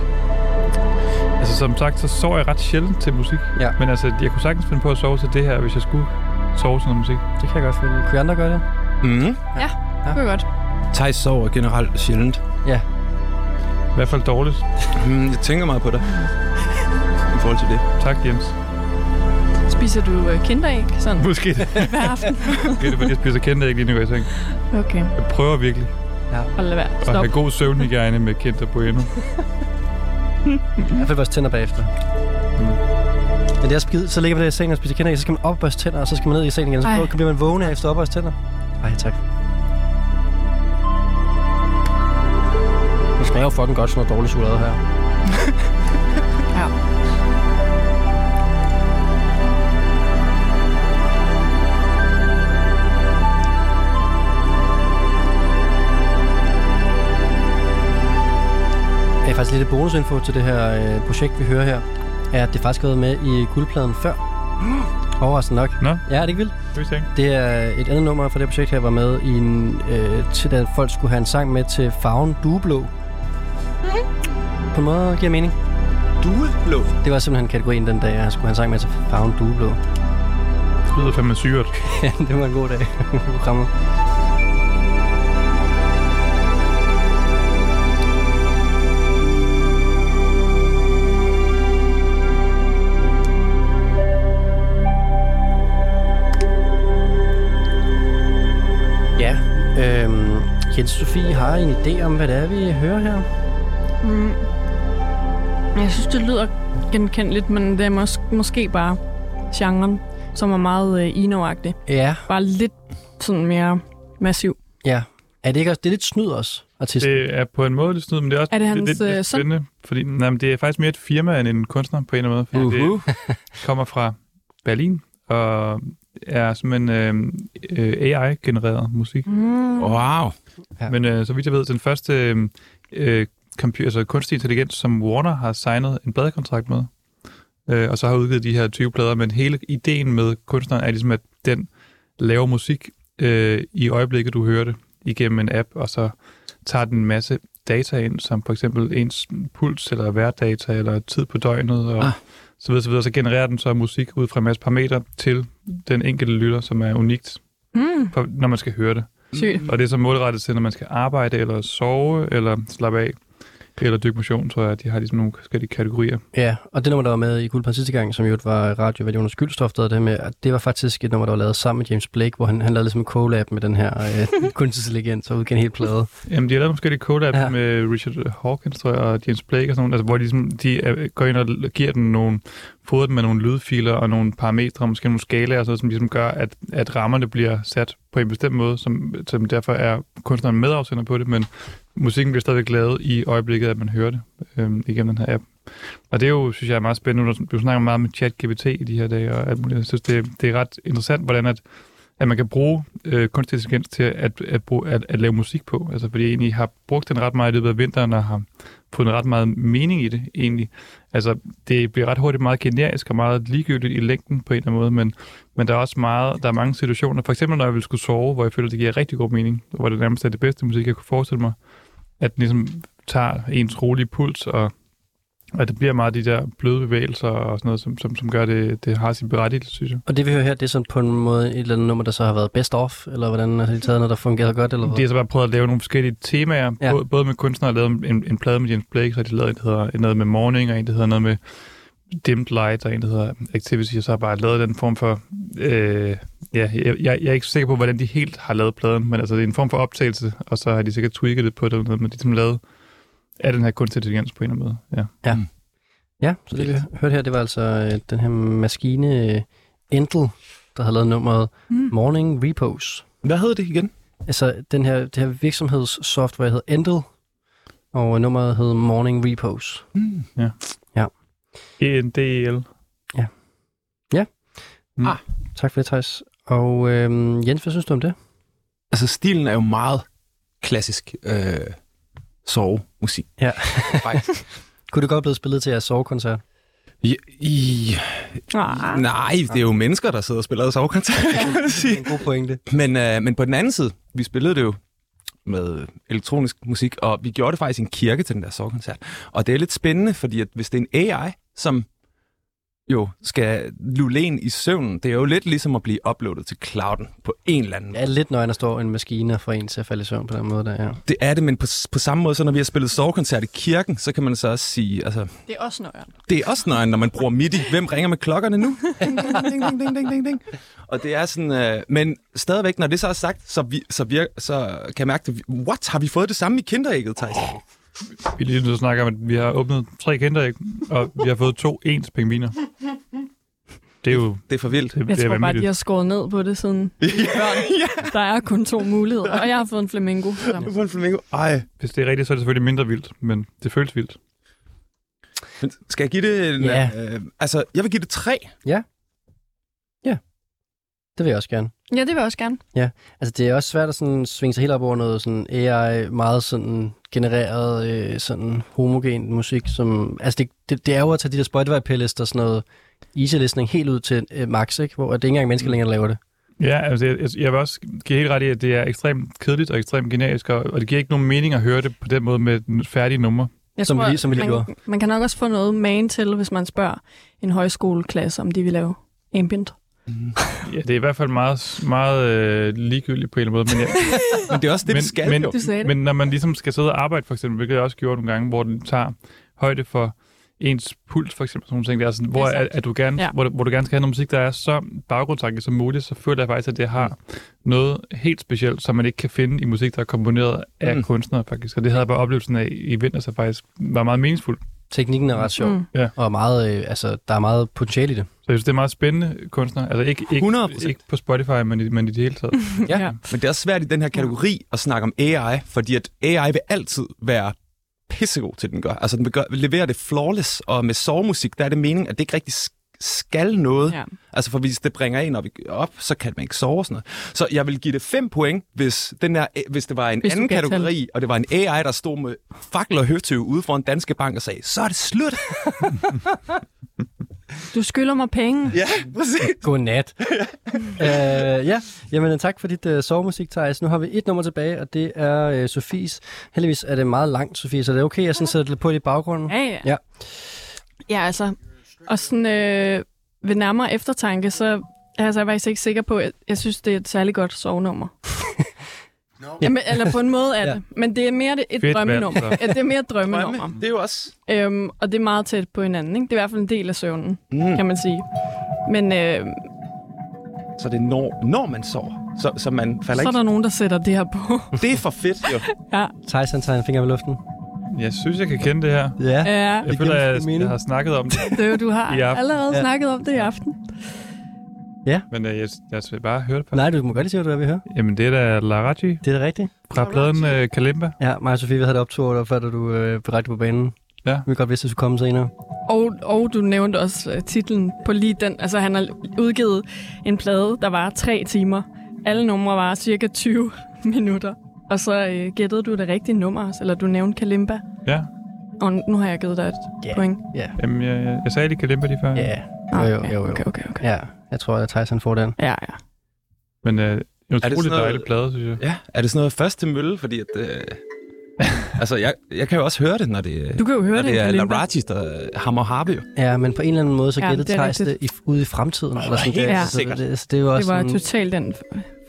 Altså som sagt, så sover jeg ret sjældent til musik. Ja. Men altså, jeg kunne sagtens finde på at sove til det her, hvis jeg skulle sove til noget musik. Det kan jeg godt følge. Kunne I andre gøre det? Mm. Det er godt. Thijs sover generelt sjældent. I hvert fald dårligt. Mm, jeg tænker meget på det. I forhold til det. Tak, Jens. Spiser du øh, kinderæg sådan Måske det. hver aften? Måske det, fordi jeg spiser ikke lige nu, jeg tænker. Okay, Jeg prøver virkelig hold lad være. Stop. have god søvnhygiejne med Kinder Bueno. I hvert fald vores tænder bagefter. Mm. Men det er skide, så ligger man der i sengen og spiser kinder, så skal man op og børste tænder, og så skal man ned i sengen igen. Så Ej. bliver man vågen af efter op og børste tænder. Ej, tak. Smager jo fucking godt, sådan noget dårligt chokolade her. Ja. Ja, faktisk lidt bonusinfo til det her øh, projekt, vi hører her, er, at det faktisk har været med i guldpladen før. Overraskende nok. Nå, Ja, er det ikke vildt? det jeg ikke. Det er et andet nummer fra det projekt her, var med i en, øh, til at folk skulle have en sang med til farven dueblå. På en måde giver mening. Dueblå. Det var simpelthen kategorien den dag, jeg skulle have en sang med til farven dueblå. Det lyder fandme syret. Ja, det var en god dag i programmet. Ja, øhm, Jens Sofie har I en idé om, hvad det er, vi hører her? Mm. Jeg synes, det lyder genkendeligt, men det er mås- måske bare genren, som er meget øh, ino-agtig. Ja, Bare lidt sådan mere massiv. ja. Er det ikke også, det er lidt snyd også, artisten? Det er på en måde lidt snyd, men det er også Er det lidt, hans, lidt, øh, lidt søn? spændende. Fordi nej, men det er faktisk mere et firma end en kunstner på en eller anden måde. Fordi Uhu. det kommer fra Berlin og er simpelthen øh, øh, AI-genereret musik. Mm. Wow. Ja. Men øh, så vidt jeg ved, den første øh, øh, computer, altså kunstig intelligens, som Warner har signet en pladekontrakt med, øh, og så har udgivet de her 20 plader, men hele ideen med kunstneren er ligesom, at den laver musik øh, i øjeblikket, du hører det, igennem en app, og så tager den en masse data ind, som for eksempel ens puls, eller værdata, eller tid på døgnet, og Ah. ah. så videre, så videre. Så genererer den så musik ud fra en masse parametre til den enkelte lytter, som er unikt, Mm. for, når man skal høre det. Sygt. Og det er så målrettet til, når man skal arbejde, eller sove, eller slappe af, eller dykke motion, tror jeg. De har ligesom nogle forskellige kategorier. Ja, og det nummer, der var med i Guldpand sidste gang, som jo var radio, hvad Jonas Gyldstof, der det med, det var faktisk et nummer, der var lavet sammen med James Blake, hvor han, han lavede ligesom en collab med den her øh, kunstig intelligens og udgav en hel plade. Jamen, de har lavet nogle forskellige collabs Ja. med Richard Hawkins, tror jeg, og James Blake og sådan nogle, altså, hvor de, ligesom, de går ind og giver den nogle, fodret den med nogle lydfiler og nogle parametre, måske nogle skalaer og sådan noget, som ligesom gør, at, at rammerne bliver sat på en bestemt måde, som, som derfor er kunstneren medafsender på det, men musikken bliver stadigvæk lavet i øjeblikket, at man hører det øh, igennem den her app. Og det er jo, synes jeg, er meget spændende. Du snakker meget med ChatGPT i de her dage, og alt muligt. Jeg synes, det, det er ret interessant, hvordan at, at man kan bruge øh, kunstig intelligens til at, at, bruge, at, at lave musik på. Altså, fordi jeg egentlig har brugt den ret meget i løbet af vinteren, og har fundet ret meget mening i det, egentlig. Altså, det bliver ret hurtigt meget generisk og meget ligegyldigt i længden på en eller anden måde, men, men der er også meget, der er mange situationer. For eksempel, når jeg vil skulle sove, hvor jeg føler, det giver rigtig god mening, og hvor det nærmest er det bedste musik, jeg kunne forestille mig, at den ligesom tager ens rolige puls, og og det bliver meget de der bløde bevægelser og sådan noget, som, som, som gør det, det har sin berettigelse, synes jeg. Og det vi hører her, det er sådan på en måde et eller andet nummer, der så har været best of, eller hvordan har de taget noget, der fungerer godt, eller hvad? De har så bare prøvet at lave nogle forskellige temaer, Ja. både, både med kunstnere, der lavet en, en plade med James Blake, så har de lavet en, der hedder noget med Morning, og en, der hedder noget med Dimmed Light, og en, der hedder Activity, og så har bare lavet den form for... Øh, ja, jeg, jeg, jeg er ikke sikker på, hvordan de helt har lavet pladen, men altså det er en form for optagelse, og så har de sikkert tweaked det på det, men de har ligesom lavet af den her kunstig intelligens på en eller anden måde. Ja. Ja, så det vi hørte her, det var altså øh, den her maskine øh, Endel, der havde lavet nummeret Mm. Morning Repose. Hvad hedder det igen? Altså den her, det her virksomhedssoftware hed Endel, og nummeret hed Morning Repose. Hmm. E E-N-D-E-L. Tak for det, Thijs. Og øhm, Jens, hvad synes du om det? Altså, stilen er jo meget klassisk øh, sovemusik. Ja. Faktisk. Kunne det godt blive spillet til jeres sovekoncert? I, i, Ah. nej, det er jo mennesker, der sidder og spiller sovekoncert, kan man Det sige. er en god pointe. Men, øh, men på den anden side, vi spillede det jo med elektronisk musik, og vi gjorde det faktisk i en kirke til den der sovekoncert. Og det er lidt spændende, fordi at hvis det er en AI, som jo skal lulle en i søvnen, det er jo lidt ligesom at blive uploadet til clouden på en eller anden Det er lidt nøgen, der står en maskine og får en til at falde i søvn på den måde der, ja. Det er det, men på, på samme måde, så når vi har spillet sovekoncert i kirken, så kan man så også sige, altså, Det er også nøjeren. det er også nøgen, når man bruger MIDI. Hvem ringer med klokkerne nu? Ding, ding, ding, ding, ding, ding. Og det er sådan, øh, men stadigvæk, når det så er sagt, så, vi, så, vir, så kan jeg mærke, at vi, what, har vi fået det samme i kinderægget, Thijs? Vi lige nu snakker om, at vi har åbnet tre kinderæg, og vi har fået to ens pingviner. Det er jo Det er for vildt. det, Jeg det er tror bare, de har skåret ned på det siden børn. Der er kun to muligheder, og jeg har fået en flamingo. Du får en flamingo. Ej. Hvis det er rigtigt, så er det selvfølgelig mindre vildt, men det føles vildt. Men skal jeg give det en, Ja. øh, altså, jeg vil give det tre. Det vil jeg også gerne. Ja, det vil jeg også gerne. Altså, det er også svært at sådan svinge sig helt op over noget sådan AI, meget sådan genereret, øh, sådan homogen musik, som... Altså, det, det, det er jo at tage de der Spotify-playlister og sådan noget easy listening helt ud til øh, max, ikke? Hvor det er ikke engang mennesker længere, der laver det. Ja, altså jeg, jeg- vil også give helt ret i, at det er ekstremt kedeligt og ekstremt generisk, og, og det giver ikke nogen mening at høre det på den måde med den færdige numre. Jeg Som vi lige- som vi lige man, gjorde. man kan nok også få noget man til, hvis man spørger en højskoleklasse, om de vil lave ambient. Ja, det er i hvert fald meget, meget øh, ligegyldigt på en eller anden måde, men, jeg, Men det er også det, men, vi skal men, jo. Du sagde det. men når man ligesom skal sidde og arbejde, for eksempel, hvilket jeg også gjorde nogle gange, hvor den tager højde for ens puls, for eksempel, sådan nogle ting, der, sådan, hvor, Det er at du gerne, Ja. hvor, du- hvor du gerne skal have noget musik, der er så baggrundsagtigt som muligt, så føler jeg faktisk, at det har noget helt specielt, som man ikke kan finde i musik, der er komponeret af Mm. mm. kunstnere, faktisk. Og det havde jeg bare oplevelsen af i vinter, så faktisk var meget meningsfuldt. Teknikken er ret sjov, Mm. Ja. og meget, øh, altså, der er meget potentiale i det. Så jeg synes, det er meget spændende kunstner. Altså ikke, ikke, 100%. ikke på Spotify, men i, men i det hele taget. Ja, Ja. men det er også svært i den her kategori at snakke om AI, fordi at AI vil altid være pissegod til, den gør. Altså, den vil, gøre, vil levere det flawless, og med sovemusik, der er det meningen, at det ikke rigtig sk- skal noget. Ja. Altså, for hvis det bringer en op, op, så kan man ikke sove sådan noget. Så jeg vil give det 5 point, hvis, den der, hvis det var en Hvis anden kategori, og det var en AI, der stod med fakler og høtøv ude foran Danske Bank og sagde, så er det slut. Du skylder mig penge. ja, præcis. Godnat. øh, ja, jamen tak for dit uh, sovemusik, Thijs. Nu har vi et nummer tilbage, og det er uh, Sofies. Heldigvis er det meget langt, Sofie, så det er okay, jeg sådan sætter lidt på i baggrunden. Ja, ja. Ja. Ja, altså. Og sådan øh, ved nærmere eftertanke, så altså, jeg faktisk ikke sikker på, at jeg synes, det er et særligt godt sovenummer. No. Jamen, eller på en måde er Ja. det. Men det er mere det- et Fedt drømmenummer. så. Ja, det er mere et drømmenummer. Drømme, det er jo også... Øhm, og det er meget tæt på hinanden. Ikke? Det er i hvert fald en del af søvnen, Mm. kan man sige. Men øh, Så det er når, når man sover. Så, så man falder så er ikke... der nogen, der sætter det her på. Det er for fedt, jo. ja. Han tager en finger ved luften. Jeg synes, jeg kan kende det her. Ja. ja. Jeg Det føler, jeg, mening. jeg har snakket om det. Det er jo, du har I aften. allerede Ja. snakket om det i aften. Men øh, jeg, jeg skal bare høre det på. Nej, du må godt lige sige, hvad du er at høre. Jamen, det er da Larachi Det er det rigtigt. fra pladen øh, Kalimba. Ja, mig og Sofie, vi havde det optur, der før da du øh, beredte på banen. Ja. Vi godt vidste, at du skulle komme senere. Og, og du nævnte også uh, titlen på lige den. Altså, han har udgivet en plade, der var tre timer. Alle numre var cirka 20 minutter. Og så øh, gættede du det rigtige nummer også, eller du nævnte Kalimba. Ja. Og nu har jeg givet dig et Ja. point. Ja. Jamen, jeg, jeg, jeg sagde lige Kalimba lige før. Ja. Ah, Jo, jo, jo, jo. Okay, okay, okay. Ja, jeg tror, at han får den. Ja, ja. Men øh, en det utrolig noget- dejlig plade, synes jeg. Ja, er det sådan noget først til mølle? Fordi at... Øh... altså, jeg, jeg kan jo også høre det, når det, Du kan jo høre når det, det er. Larachis, der hammer harpe jo. Ja, men på en eller anden måde, så Ja, gættede det Thijs det rigtigt. i, ude i fremtiden. eller sådan. helt det, så sikkert. Det, så det Det var sådan, totalt den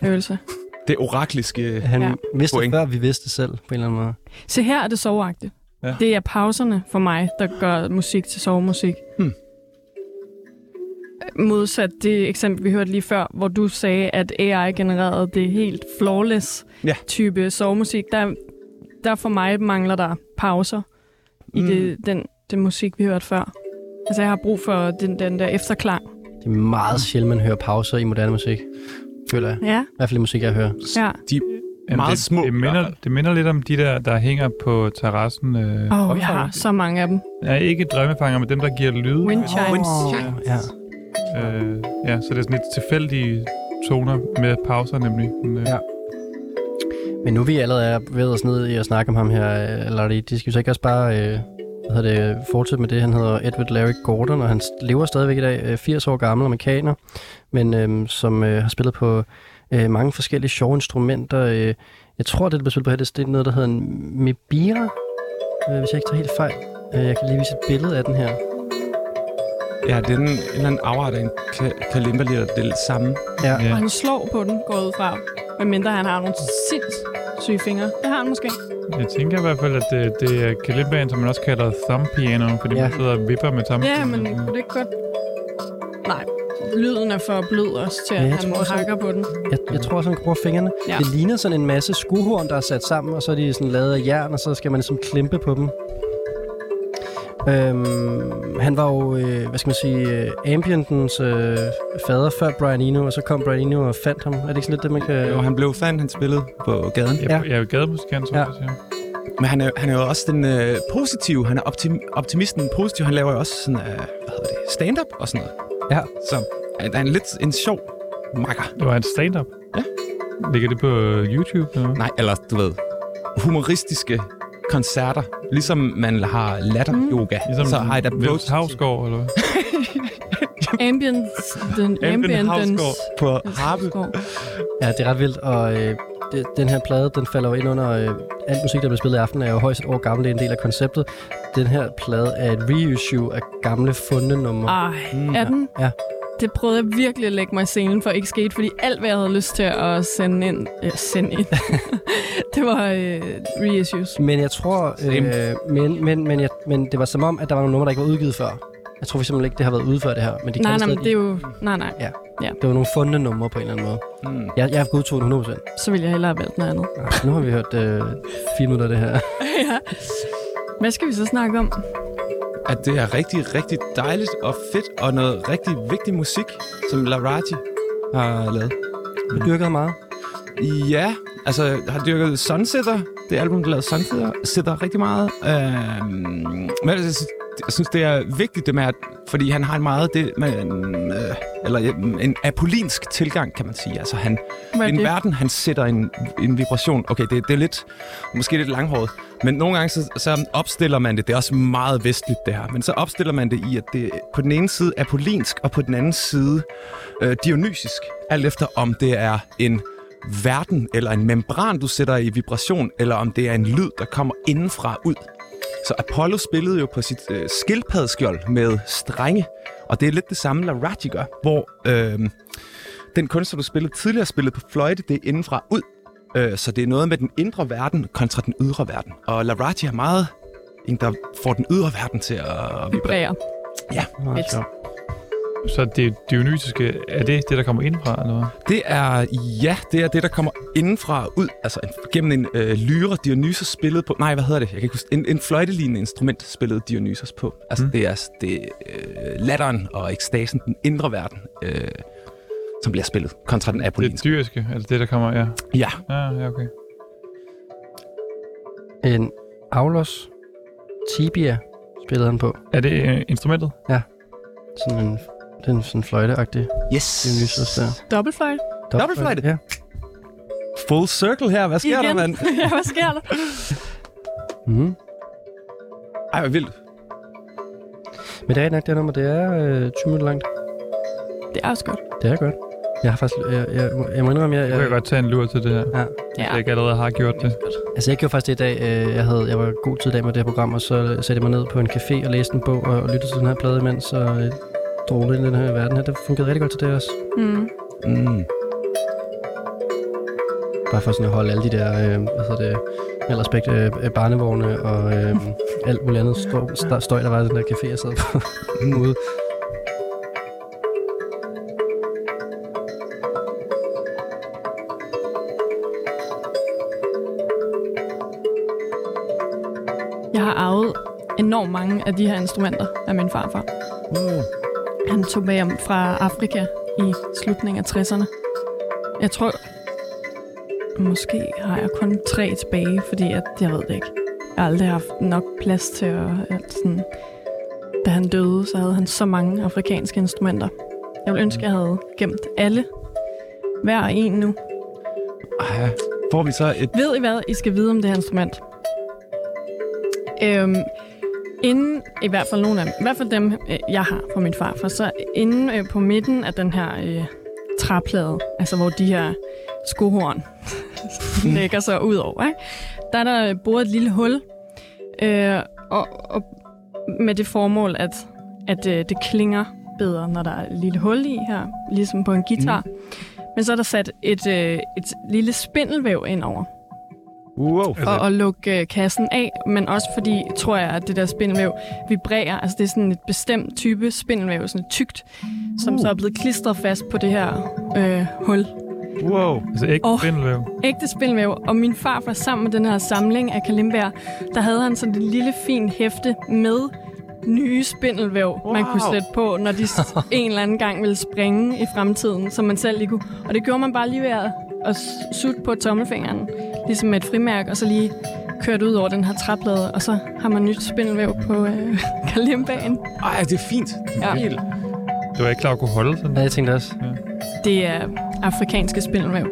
følelse. Det orakliske... han Ja. vidste Point. før, vi vidste selv, på en eller anden måde. Se, her er det soveagtigt. Ja. Det er pauserne for mig, der gør musik til sovemusik. Hmm. Modsat det eksempel, vi hørte lige før, hvor du sagde, at AI genererede det helt flawless Ja. type sovemusik. Der, der for mig mangler der pauser i Mm. det, den, den musik, vi hørte før. Altså, jeg har brug for den, den der efterklang. Det er meget sjældent, man hører pauser i moderne musik. Føler jeg. Ja, I hvert fald i musik, jeg hører. ja. De meget det, små. Det i minder, det minder lidt om de der, der hænger på terrassen. Øh, Åh, oh, jeg har så mange af dem. ja, ikke drømmefanger, men dem, der giver lyd. Wind chimes. Åh, ja. Øh, ja, så det er sådan lidt tilfældige toner med pauser nemlig. Men, øh, Ja. Men nu vi allerede er ved os ned i at snakke om ham her, øh, eller de, de skal jo så ikke også bare øh, hvad det, fortsætte med det. Han hedder Edward Larry Gordon, og han lever stadigvæk i dag, øh, 80 år gammel amerikaner, men øh, som øh, har spillet på øh, mange forskellige sjove instrumenter. Øh, jeg tror, det, der bliver spillet på her, det er noget, der hedder en mibira, øh, hvis jeg ikke tager helt fejl. Øh, jeg kan lige vise et billede af den her. Ja, det er en, en eller anden afart af en ka- kalimba, det er lidt samme. Ja, Og ja. han slår på den, går ud fra. Medmindre han har nogle sindssyge fingre. Det har han måske. Jeg tænker i hvert fald, at det, det er kalimbaen, som man også kalder thumb piano, fordi Ja. man sidder og vipper med thumb Ja, men kunne det ikke godt... Nej, lyden er for blød også til, at Ja, jeg han tror også, hakker på den. Jeg, jeg tror også, han kan bruge fingrene. Ja. Det ligner sådan en masse skuhorn, der er sat sammen, og så er de sådan lavet af jern, og så skal man ligesom klimpe på dem. Øhm, han var jo, øh, hvad skal man sige, øh, ambientens øh, fader før Brian Eno, og så kom Brian Eno og fandt ham. Er det ikke sådan lidt det, man kan... Jo, han blev fan, han spillede på gaden. Ja. jeg er jo gademusikant, som Ja. ja. jeg siger. Men han er, han er jo også den øh, positive, han er optim, optimisten positiv. Han laver jo også sådan, øh, hvad hedder det, stand-up og sådan noget. Ja. Så øh, der er en lidt en sjov makker. Det var en stand-up. Ja. Ligger det på YouTube? Eller? Nej, eller du ved, humoristiske koncerter. Ligesom man har latter-yoga. Ligesom så har jeg da Niels Havsgaard, eller hvad? Ambience, den Ambient ambientens... på harpe. Ja, det er ret vildt, og øh, det, den her plade, den falder jo ind under... Øh, alt musik, der bliver spillet i aften, er jo højst et år gammel. Det er en del af konceptet. Den her plade er et reissue af gamle fundne numre. Ej, Mm, er den? Ja. Det prøvede jeg virkelig at lægge mig i scenen for ikke skete, fordi alt, hvad jeg havde lyst til at sende ind, øh, sende ind det var øh, reissues. Men jeg tror... Øh, men, men, men, jeg, men det var som om, at der var nogle numre, der ikke var udgivet før. Jeg tror simpelthen ikke, det har været ude før det her. Men de Nej, kan nej, men stadig- det er jo... Nej, nej. Det var nogle fundne numre på en eller anden måde. Mm. Jeg, jeg har godtog den 100%. Så ville jeg hellere have valgt noget andet. Nu har vi hørt øh, fire minutter af det her. ja. Hvad skal vi så snakke om? At det er rigtig, rigtig dejligt og fedt, og noget rigtig vigtig musik, som Larati har lavet. Jeg dyrker meget. Ja, altså jeg har dyrket Sunsetter, det album, der lavede Sunsetter, sætter rigtig meget. Øhm, men jeg synes, jeg synes, det er vigtigt det med, at, fordi han har en meget, det, man, øh, eller en apolinsk tilgang, kan man sige. Altså han, i en verden, han sætter en, en vibration. Okay, det, det er lidt, måske lidt langhåret, men nogle gange så, så opstiller man det, det er også meget vestligt det her, men så opstiller man det i, at det på den ene side er apolinsk, og på den anden side øh, dionysisk. Alt efter om det er en verden eller en membran, du sætter i vibration, eller om det er en lyd, der kommer indenfra ud. Så Apollo spillede jo på sit øh, skildpaddeskjold med strenge, og det er lidt det samme, Laraji gør, hvor øh, den kunstner, du spillede tidligere, spillede på fløjte, det er indenfra ud. Øh, så det er noget med den indre verden kontra den ydre verden. Og Laraji er meget en, der får den ydre verden til at vibrere. Ja, Meget sjovt. Så det dionysiske, er det det, der kommer indfra, eller hvad? Det er, ja, det er det, der kommer indenfra og ud. Altså en, gennem en øh, lyre, Dionysos spillede på. Nej, hvad hedder det? Jeg kan ikke huske. En, en fløjtelignende instrument spillede Dionysos på. Altså Mm. det er, det øh, latteren og ekstasen, den indre verden, øh, som bliver spillet, kontra den Det apollinske. dyriske, altså det, der kommer, ja. Ja, Ja, ja, okay. En Aulos Tibia spillede han på. Er det øh, instrumentet? Sådan en, den sådan fløjteagtig yes. Dionysos der. Dobbeltfløjte. Dobbeltfløjte? Ja. Full circle her. Hvad sker der, Igen. mand? ja, hvad sker der? Mm. Ej, hvor vildt. Men det er nok det nummer, det er øh, 20 minutter langt. Det er også godt. Det er godt. Jeg har faktisk... Jeg, jeg, jeg må indrømme, jeg, Jeg kan jeg, godt tage en lur til det her, ja. hvis jeg ikke allerede har gjort det. Altså, jeg gjorde faktisk det i dag. Øh, jeg, havde, jeg var god tid i dag med det her program, og så satte jeg mig ned på en café og læste en bog og, og lyttede til den her plade imens, og øh, drog ind i den her verden her. Det fungerede rigtig godt til det også. Mm. Mm. Bare for sådan at holde alle de der, øh, hvad hedder det, med al respekt, øh, øh, barnevogne og øh, alt muligt andet støj, støj, støj, der var i den der café, jeg sad på ude. Jeg har arvet enormt mange af de her instrumenter af min farfar. Uh. Han tog med hjem fra Afrika i slutningen af 60'erne. Jeg tror, måske har jeg kun tre tilbage, fordi at, jeg ved det ikke. Jeg har aldrig haft nok plads til at, at sådan, da han døde, så havde han så mange afrikanske instrumenter. Jeg ville ønske, at jeg havde gemt alle. Hver en nu. Ej, får vi så et... Ved I hvad, I skal vide om det her instrument? Øhm, inden, i hvert fald nogle af dem, i hvert fald dem, øh, jeg har fra min farfar, så inde øh, på midten af den her øh, træplade, altså hvor de her skohorn lægger sig ud over, ikke? der er der boret et lille hul, øh, og, og med det formål, at, at øh, det klinger bedre, når der er et lille hul i her, ligesom på en guitar. Mm. Men så er der sat et, øh, et lille spindelvæv ind over Wow. for at lukke øh, kassen af, men også fordi, tror jeg, at det der spindelvæv vibrerer. Altså det er sådan et bestemt type spindelvæv, sådan et tykt, som så er blevet klistret fast på det her øh, hul. Wow. Altså ikke Åh. oh. spindelvæv. Ægte spindelvæv. Og min far var sammen med den her samling af kalimbær, der havde han sådan et lille fint hæfte med nye spindelvæv, wow. man kunne sætte på, når de en eller anden gang ville springe i fremtiden, som man selv lige kunne. Og det gjorde man bare lige ved at, at sutte på tommelfingeren, ligesom med et frimærke, og så lige kørt ud over den her træplade, og så har man nyt spindelvæv på øh, kalimbaen. Ej, det er fint. Det er Ja. vildt. Det var ikke klar at kunne holde sådan. Ja, jeg tænkte også. Det er afrikanske spindelvæv.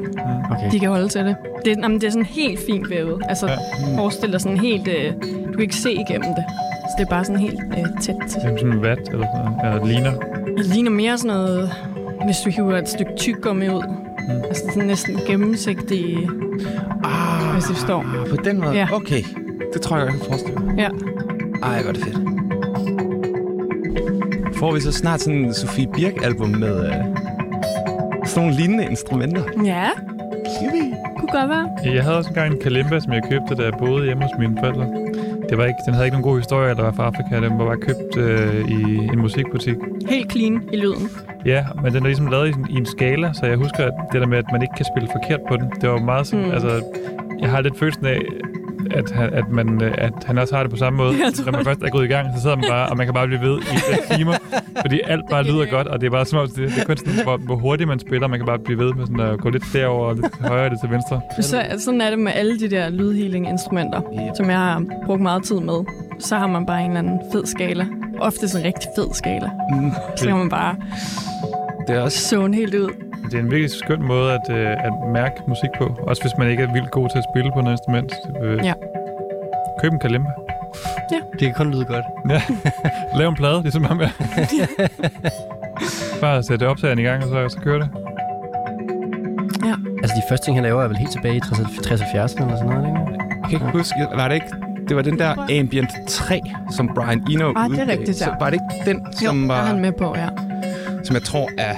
Okay. De kan holde til det. Det er, jamen, det er sådan helt fint vævet. Altså, Ja. ja. forestil dig sådan helt... Øh, du kan ikke se igennem det. Så det er bare sådan helt øh, tæt. Det er sådan vat, eller sådan noget. Ja, det ligner. Det ligner mere sådan noget, hvis du hiver et stykke tyggegummi ud. Mm. Altså sådan næsten gennemsigtig... Ah, Hvis det står. På den måde? Ja. Okay. Det tror jeg, jeg kan forestille mig. Ja. Ej, hvor er det fedt. Får vi så snart sådan en Sofie Birk-album med øh, sådan nogle lignende instrumenter? Ja, Yippie. kunne godt være. Jeg havde også engang en kalimba, som jeg købte, da jeg boede hjemme hos mine forældre. Det var ikke, den havde ikke nogen god historie, der var fra Afrika. Den var bare købt øh, i en musikbutik. Helt clean i lyden. Ja, men den er ligesom lavet i, en- i en skala, så jeg husker at det der med, at man ikke kan spille forkert på den. Det var meget sådan, mm. altså, jeg har lidt følelsen af, at, han, at, man, øh, at han også har det på samme måde. Når man først er gået i gang, så sidder man bare, og man kan bare blive ved i flere timer, fordi alt bare lyder godt, og det er bare som om, det, det er kun sådan, hvor, hvor hurtigt man spiller. Man kan bare blive ved med sådan at gå lidt derover og lidt højere lidt til venstre. Så, sådan er det med alle de der lydhealing-instrumenter, Yep. som jeg har brugt meget tid med. Så har man bare en eller anden fed skala. Ofte sådan en rigtig fed skala. Mm, Så kan man bare det er også... zone helt ud. Det er en virkelig skøn måde at, øh, at mærke musik på. Også hvis man ikke er vildt god til at spille på noget instrument. Øh, Ja. Køb en kalimba. Det kan kun lyde godt. Ja. Lav en plade, ligesom ham her. Bare sætte optageren i gang, og så, så kører det. Altså, de første ting, han laver, er vel helt tilbage i 60-70'erne eller sådan noget, ikke? Jeg kan ikke huske, var det ikke... Det var den der Ambient 3, som Brian Eno Ah, det er udgav. rigtigt, ja. Så var det ikke den, Jo, som, er var, han med på, ja. som jeg tror er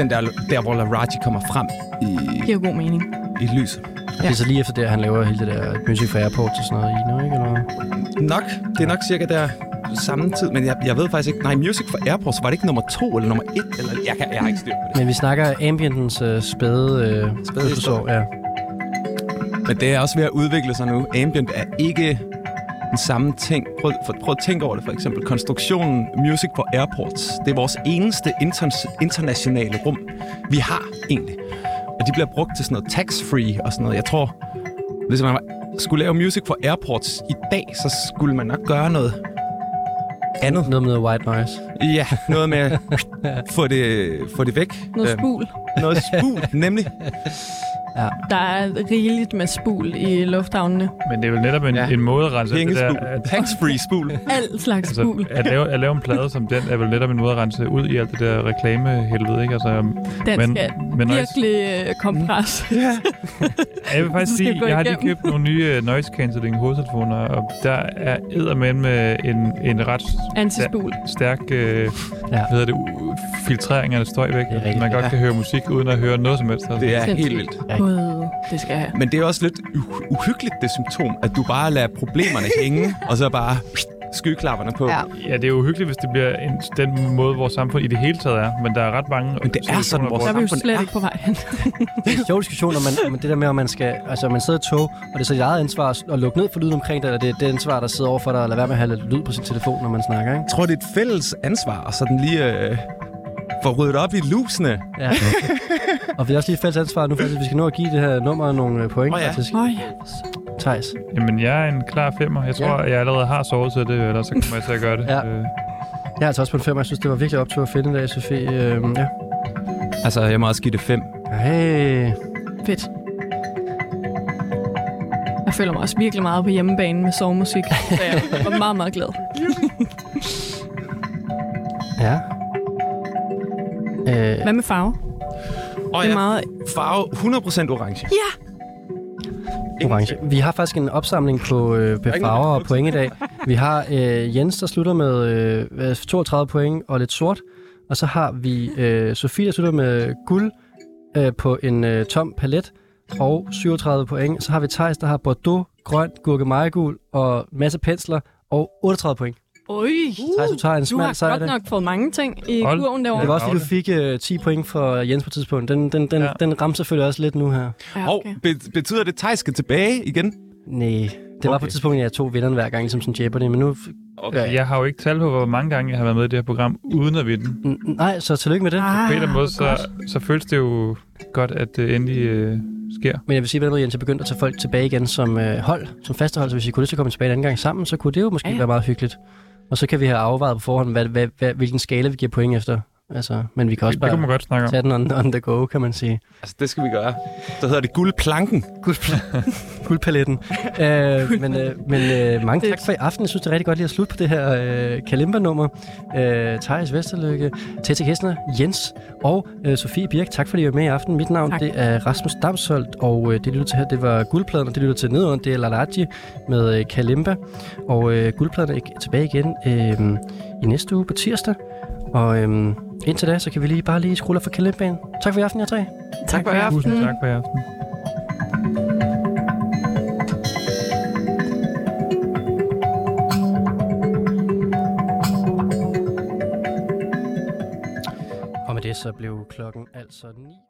den der, der hvor Laraji kommer frem i, Giver god mening. i lyset. Ja. Det er så lige efter det, at han laver hele det der Music for Airport og sådan noget i nu, ikke? Eller? Nok. Det er nok cirka der samme tid, men jeg, jeg ved faktisk ikke... Nej, Music for Airports, var det ikke nummer to eller nummer et? Eller, jeg, kan, jeg har ikke styr på det. Men vi snakker ambientens øh, spæde, øh, spæde ja. Men det er også ved at udvikle sig nu. Ambient er ikke den samme ting. Prøv, for, prøv at tænke over det, for eksempel. Konstruktionen Music for Airports, det er vores eneste inter- internationale rum, vi har egentlig. Og de bliver brugt til sådan noget tax-free og sådan noget. Jeg tror, hvis man skulle lave Music for Airports i dag, så skulle man nok gøre noget andet. Noget med white noise. Ja, noget med at få det, få det væk. Noget Øhm, spul. Noget spul, nemlig. Der er rigeligt med spul i lufthavnene. Men det er vel netop en, Ja. ja. en måde at rense det der... At, Tax-free spul. Alt slags altså, spul. at, lave, at lave en plade som den, er vel netop en måde at rense ud i alt det der reklamehelvede, ikke? Altså, Den men- skal men noise- virkelig øh, kompres. Ja. jeg vil faktisk sige, jeg har lige købt nogle nye uh, noise cancelling hovedtelefoner, og der er eddermame med en, en ret Antispul. stærk øh, Ja. hvad hedder det, u- filtrering af støj væk. Det rigtigt. Man godt Ja. kan høre musik uden at høre noget som helst. Altså. Det er Sindssygt. helt vildt. Ja. Gud, det skal jeg have. Men det er også lidt uh- uhyggeligt, det symptom, at du bare lader problemerne hænge, og så bare skyklapperne på. Ja. Ja, det er jo uhyggeligt, hvis det bliver en, den måde, vores samfund i det hele taget er. Men der er ret mange Men det er sådan, vores Der er vi jo samfund slet er. ikke på vej hen. Det er en sjov diskussion, når man, men det der med, at man skal, altså man sidder i tog, og det er så dit eget ansvar at lukke ned for lyden omkring dig, eller det er det ansvar, der sidder over for dig, at lade være med at have lidt lyd på sin telefon, når man snakker, ikke? Jeg tror, det er et fælles ansvar, og sådan lige øh, få ryddet op i lusene. Ja. og vi har også lige et fælles ansvar nu, faktisk, vi skal nå at give det her nummer nogle øh, point, Åh, ja. faktisk. Øj, Thijs. Jamen, jeg er en klar femmer. Jeg tror, Ja. ja. jeg allerede har sovet til det, eller så kommer jeg til at gøre det. Ja. Øh, Jeg er altså også på en 5, jeg synes, det var virkelig optur at finde i dag, Sofie. Øhm, ja. Altså, jeg må også give det fem. Hey. fedt. Jeg føler mig også virkelig meget på hjemmebane med sovemusik, så jeg var meget, meget glad. Ja. Øh, Hvad med farve? Og Det er meget... farve 100% orange. Ja! Orange. Vi har faktisk en opsamling på, øh, på er farver og point i dag. Vi har øh, Jens, der slutter med øh, 32 point og lidt sort. Og så har vi øh, Sofie, der slutter med guld øh, på en øh, tom palet og 37 point. Så har vi Thijs, der har Bordeaux, grøn, gurkemajegul og masse pensler og 38 point. Øj, Thijs, du tager en du har sejr godt nok fået mange ting i Hold. kurven Det derovre. var også, fordi du fik øh, 10 point for Jens på et tidspunkt. Den, den, den, ja. Ja. den ramte selvfølgelig også lidt nu her. Ja, Og okay. be- betyder det, at Thijs skal tilbage igen? Nej, det var Okay. på et tidspunkt, at jeg tog vinderen hver gang, ligesom sådan Jeopardy, men nu... Okay. Jeg har jo ikke tal på, hvor mange gange jeg har været med i det her program, uden at vinde. N- Nej, så tillykke med det. Ah, På en eller måde, godt. så, så føles det jo godt, at det endelig øh, sker. Men jeg vil sige, at Jens, jeg begyndte at tage folk tilbage igen som øh, hold, som faste hold, så hvis vi kunne lyst til at komme tilbage en anden gang sammen, så kunne det jo måske Ja, ja, ja. være meget hyggeligt. Og så kan vi have afvejet på forhånd, hvad, hvad, hvad, hvilken skala vi giver point efter. Altså, men vi kan også Det, det kunne man bare godt snakke om. tage den on, on the go, kan man sige. Altså, det skal vi gøre. Så hedder det guldplanken. Guldpaletten. øh, men øh, men øh, mange tak for i aften. Jeg synes, det er rigtig godt lige at slutte på det her øh, kalimba-nummer. Øh, Thijs Vesterlykke, Tete Hessner, Jens og øh, Sofie Birk. Tak fordi I var med i aften. Mit navn Tak. det er Rasmus Damsholdt, og øh, det lytter til her, det var Guldpladen, og det lytter til nedenunder, det er Lalaji med øh, Kalimba. Og øh, Guldpladen er tilbage igen øh, i næste uge på tirsdag. Og øh, indtil da, så kan vi lige bare lige skrue lidt for Kalimbaen. Tak for i aften, jer tre. Tak for i aften. Tusind tak for i aften. Og med det så blev klokken altså 9.